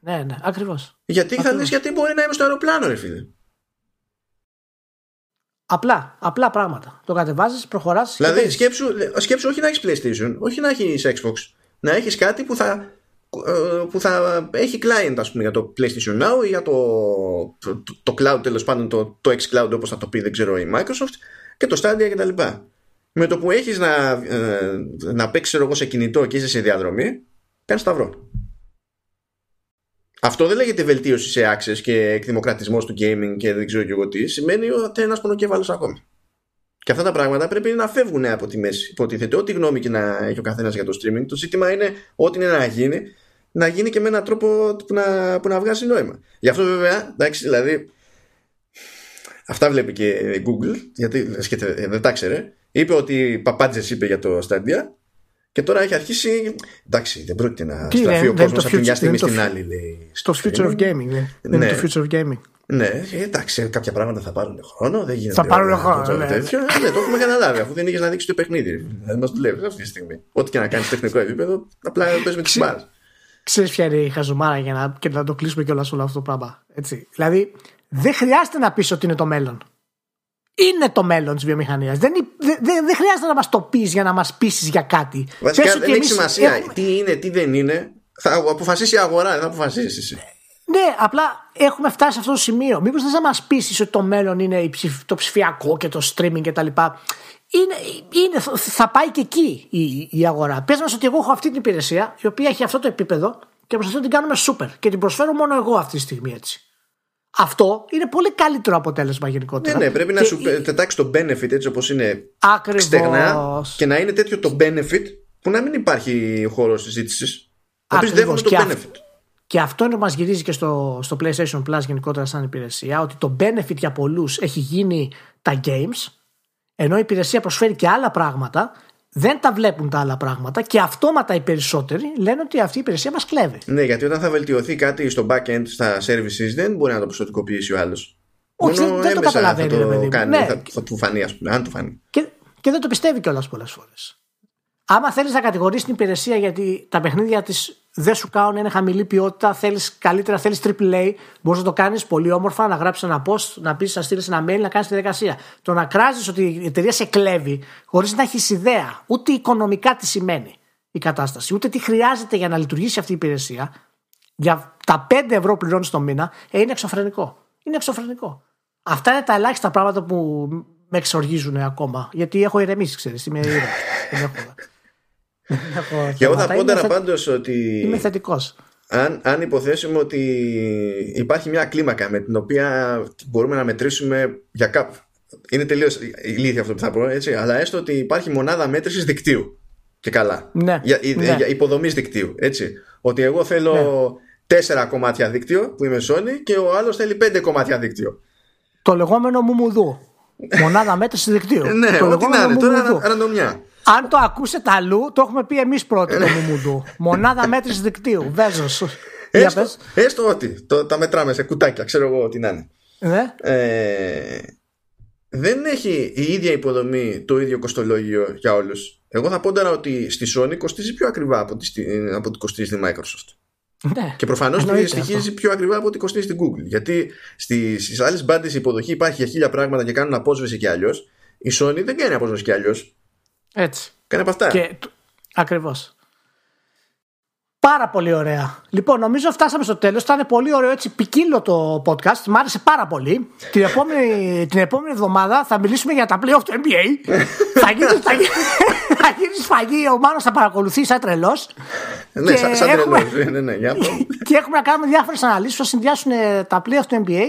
Ναι, ναι, ναι, ακριβώς. Γιατί ακριβώς. θα δεις, γιατί μπορεί να είμαι στο αεροπλάνο, ρε φίλε. Απλά, απλά πράγματα. Το κατεβάζεις, προχωράς. Δηλαδή, σκέψου, σκέψου όχι να έχεις PlayStation, όχι να έχεις Xbox. Να έχεις κάτι που θα ε, που θα έχει client ας πούμε για το PlayStation Now ή για το, το, το cloud τέλος πάντων το, το xCloud όπως θα το πει δεν ξέρω η Microsoft και το Stadia και τα λοιπά. Με το που έχεις να, ε, να παίξεις εγώ σε κινητό και είσαι σε διαδρομή κάνεις σταυρό. Αυτό δεν λέγεται βελτίωση σε access και εκδημοκρατισμός του gaming και δεν ξέρω και εγώ τι. Σημαίνει ότι ένας πονοκέφαλος ακόμη και αυτά τα πράγματα πρέπει να φεύγουν από τη μέση. Υποτίθεται, ό,τι γνώμη και να έχει ο καθένας για το streaming, το ζήτημα είναι ό,τι είναι να γίνει, να γίνει και με έναν τρόπο που να, που να βγάζει νόημα. Γι' αυτό βέβαια, εντάξει, δηλαδή. Αυτά βλέπει και η Google, γιατί δεν τα ξέρε. Είπε ότι παπάντζες είπε για το Stadia και τώρα έχει αρχίσει. Εντάξει, δεν πρόκειται να Τι, στραφεί ο κόσμος από μια στιγμή στην άλλη. Λέει, στο future of gaming, ναι. Δεν είναι το future of gaming. Ναι, εντάξει, κάποια πράγματα θα πάρουν χρόνο. Δεν γίνεται θα πάρουν χρόνο. Ναι. Τέτοιο. ναι, το έχουμε καταλάβει, αφού δεν είχες να δείξεις το παιχνίδι. Δεν μας δουλεύει αυτή τη στιγμή. Ό,τι και να κάνεις τεχνικό επίπεδο, απλά παίζει με τις μπάρε. Ξέρεις ποια είναι η χαζομάρα για να, και να το κλείσουμε κιόλας όλο αυτό το πράγμα. Έτσι. Δηλαδή, δεν χρειάζεται να πεις ότι είναι το μέλλον. είναι το μέλλον της βιομηχανίας. Δεν, δεν, δεν, χρειάζεται να μας το πεις για να μας πείσεις για κάτι. Βασικά δεν έχει σημασία έχουμε... τι είναι, τι δεν είναι. Θα αποφασίσει η αγορά, δεν θα αποφασίσεις εσύ. Ναι, απλά έχουμε φτάσει σε αυτό το σημείο. Μήπως δεν θα μας πείσεις ότι το μέλλον είναι το ψηφιακό και το streaming κτλ. Είναι, είναι, θα πάει και εκεί η, η αγορά. Πες μας ότι εγώ έχω αυτή την υπηρεσία η οποία έχει αυτό το επίπεδο και προσπαθώ να την κάνουμε super και την προσφέρω μόνο εγώ αυτή τη στιγμή έτσι. Αυτό είναι πολύ καλύτερο αποτέλεσμα γενικότερα. Ναι, ναι, πρέπει και να σου πετάξει το benefit έτσι όπως είναι Ακριβώς. στεγνά και να είναι τέτοιο το benefit που να μην υπάρχει χώρος συζήτησης. Να πεις δέχομαι το benefit. Και αυτό είναι που μας γυρίζει και στο, στο PlayStation Plus γενικότερα σαν υπηρεσία, ότι το benefit για πολλούς έχει γίνει τα games, ενώ η υπηρεσία προσφέρει και άλλα πράγματα, δεν τα βλέπουν τα άλλα πράγματα και αυτόματα οι περισσότεροι λένε ότι αυτή η υπηρεσία μας κλέβει. Ναι, γιατί όταν θα βελτιωθεί κάτι στο backend, στα services, δεν μπορεί να το προσωπικοποιήσει ο άλλος. Όχι, Μόνο δεν, το καταλαβαίνει. Θα το κάνει, ναι. θα, θα του φανεί, ας πούμε, αν του φανεί. Και, και δεν το πιστεύει κιόλας πολλές φορές. Άμα θέλεις να κατηγορήσεις την υπηρεσία γιατί τα παιχνίδια της δεν σου κάνουν, είναι χαμηλή ποιότητα, θέλεις καλύτερα, θέλεις AAA, μπορείς να το κάνεις πολύ όμορφα, να γράψεις ένα post, να πεις, να στείλεις ένα mail, να κάνεις τη διαδικασία. Το να κράζεις ότι η εταιρεία σε κλέβει, χωρίς να έχεις ιδέα ούτε οικονομικά τι σημαίνει η κατάσταση, ούτε τι χρειάζεται για να λειτουργήσει αυτή η υπηρεσία, για τα 5 ευρώ πληρώνεις το μήνα, ε, είναι εξωφρενικό. Είναι εξωφρενικό. Αυτά είναι τα ελάχιστα πράγματα που με εξοργίζουν ακόμα. Γιατί έχω ηρεμήσει, ξέρεις. Είμαι ήρεμος. Και εγώ θα πόνταρα πάντως ότι. Είμαι θετικός. Αν, αν υποθέσουμε ότι υπάρχει μια κλίμακα με την οποία μπορούμε να μετρήσουμε για κάπου. Είναι τελείως ηλίθεια αυτό που θα πω, έτσι, αλλά έστω ότι υπάρχει μονάδα μέτρησης δικτύου. Και καλά. Ναι, για, ναι. για υποδομής δικτύου. Έτσι. Ότι εγώ θέλω ναι. τέσσερα κομμάτια δίκτυο που είμαι Sony και ο άλλος θέλει πέντε κομμάτια δίκτυο. Το λεγόμενο μουμουδού. Μονάδα μέτρησης δικτύου. ναι, το ό,τι να είναι. Τώρα ραντομιά. Αν το ακούσετε αλλού, το έχουμε πει εμείς πρώτοι το μουμουντού. Μονάδα μέτρηση δικτύου. Βέζος. Έστω, έστω ότι το, τα μετράμε σε κουτάκια, ξέρω εγώ τι να είναι. Ναι. Ε, δεν έχει η ίδια υποδομή το ίδιο κοστολόγιο για όλους. Εγώ θα πόνταρα ότι στη Sony κοστίζει πιο ακριβά από ό,τι από κοστίζει στη Microsoft. Ναι, και προφανώς στοιχίζει πιο ακριβά από ό,τι κοστίζει στην Google. Γιατί στις άλλες μπάντες η υποδοχή υπάρχει για χίλια πράγματα και κάνουν απόσβεση και αλλιώς. Η Sony δεν κάνει απόσβεση και αλλιώς. Έτσι. Κάνει από αυτά. Και... Ακριβώς. Πάρα πολύ ωραία. Λοιπόν, νομίζω φτάσαμε στο τέλος. Ήταν πολύ ωραίο έτσι ποικίλο το podcast. Μ' άρεσε πάρα πολύ. Την επόμενη, την επόμενη εβδομάδα θα μιλήσουμε για τα playoff του NBA. θα γίνεις θα, θα γίνεις σφαγή. Ο Μάνος θα παρακολουθεί σαν τρελός. ναι, σαν, σαν έχουμε, τρελός. Ναι, ναι, ναι, και έχουμε να κάνουμε διάφορες αναλύσεις που θα συνδυάσουν ε, τα playoff του NBA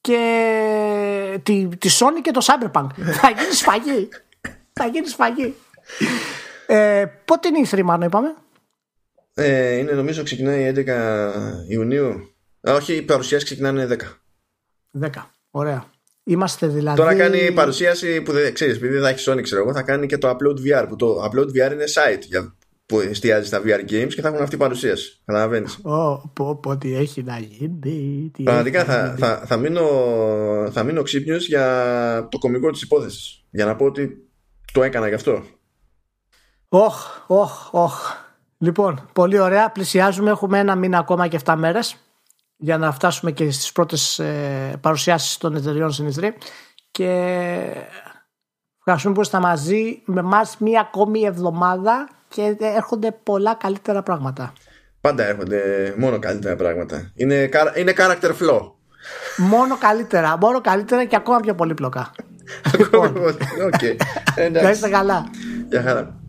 και τη, τη Sony και το Cyberpunk. θα γίνεις σφαγή. Θα γίνει σφαγή. Ε, πότε είναι η θρήμα, είπαμε; Ε, είναι νομίζω ξεκινάει 11 Ιουνίου. όχι, οι παρουσιάσει ξεκινάνε 10. 10. Ωραία. Είμαστε δηλαδή. Τώρα κάνει παρουσίαση που δεν ξέρεις, επειδή δεν θα έχεις Sony, ξέρω εγώ, θα κάνει και το Upload VR. Που το Upload VR είναι site για, που εστιάζει στα VR games και θα έχουν αυτή παρουσίαση. Καταλαβαίνεις. Oh, πω, πω, τι έχει να γίνει. Πραγματικά θα, θα, θα, μείνω, θα μείνω ξύπνιος για το κομικό της υπόθεσης. Για να πω ότι το έκανα γι' αυτό. Όχ, όχ, όχ. Λοιπόν, πολύ ωραία. Πλησιάζουμε. Έχουμε ένα μήνα ακόμα και 7 μέρες για να φτάσουμε και στις πρώτες ε, παρουσιάσεις των εταιριών στην E3. Και ευχαριστούμε που είστε μαζί με εμά μία ακόμη εβδομάδα και έρχονται πολλά καλύτερα πράγματα. Πάντα έρχονται μόνο καλύτερα πράγματα. Είναι, είναι character flow. Μόνο καλύτερα, μόνο καλύτερα και ακόμα πιο πολύπλοκα. Ακόμα, οκ. Εντάξει. καλά. Γεια χαρά.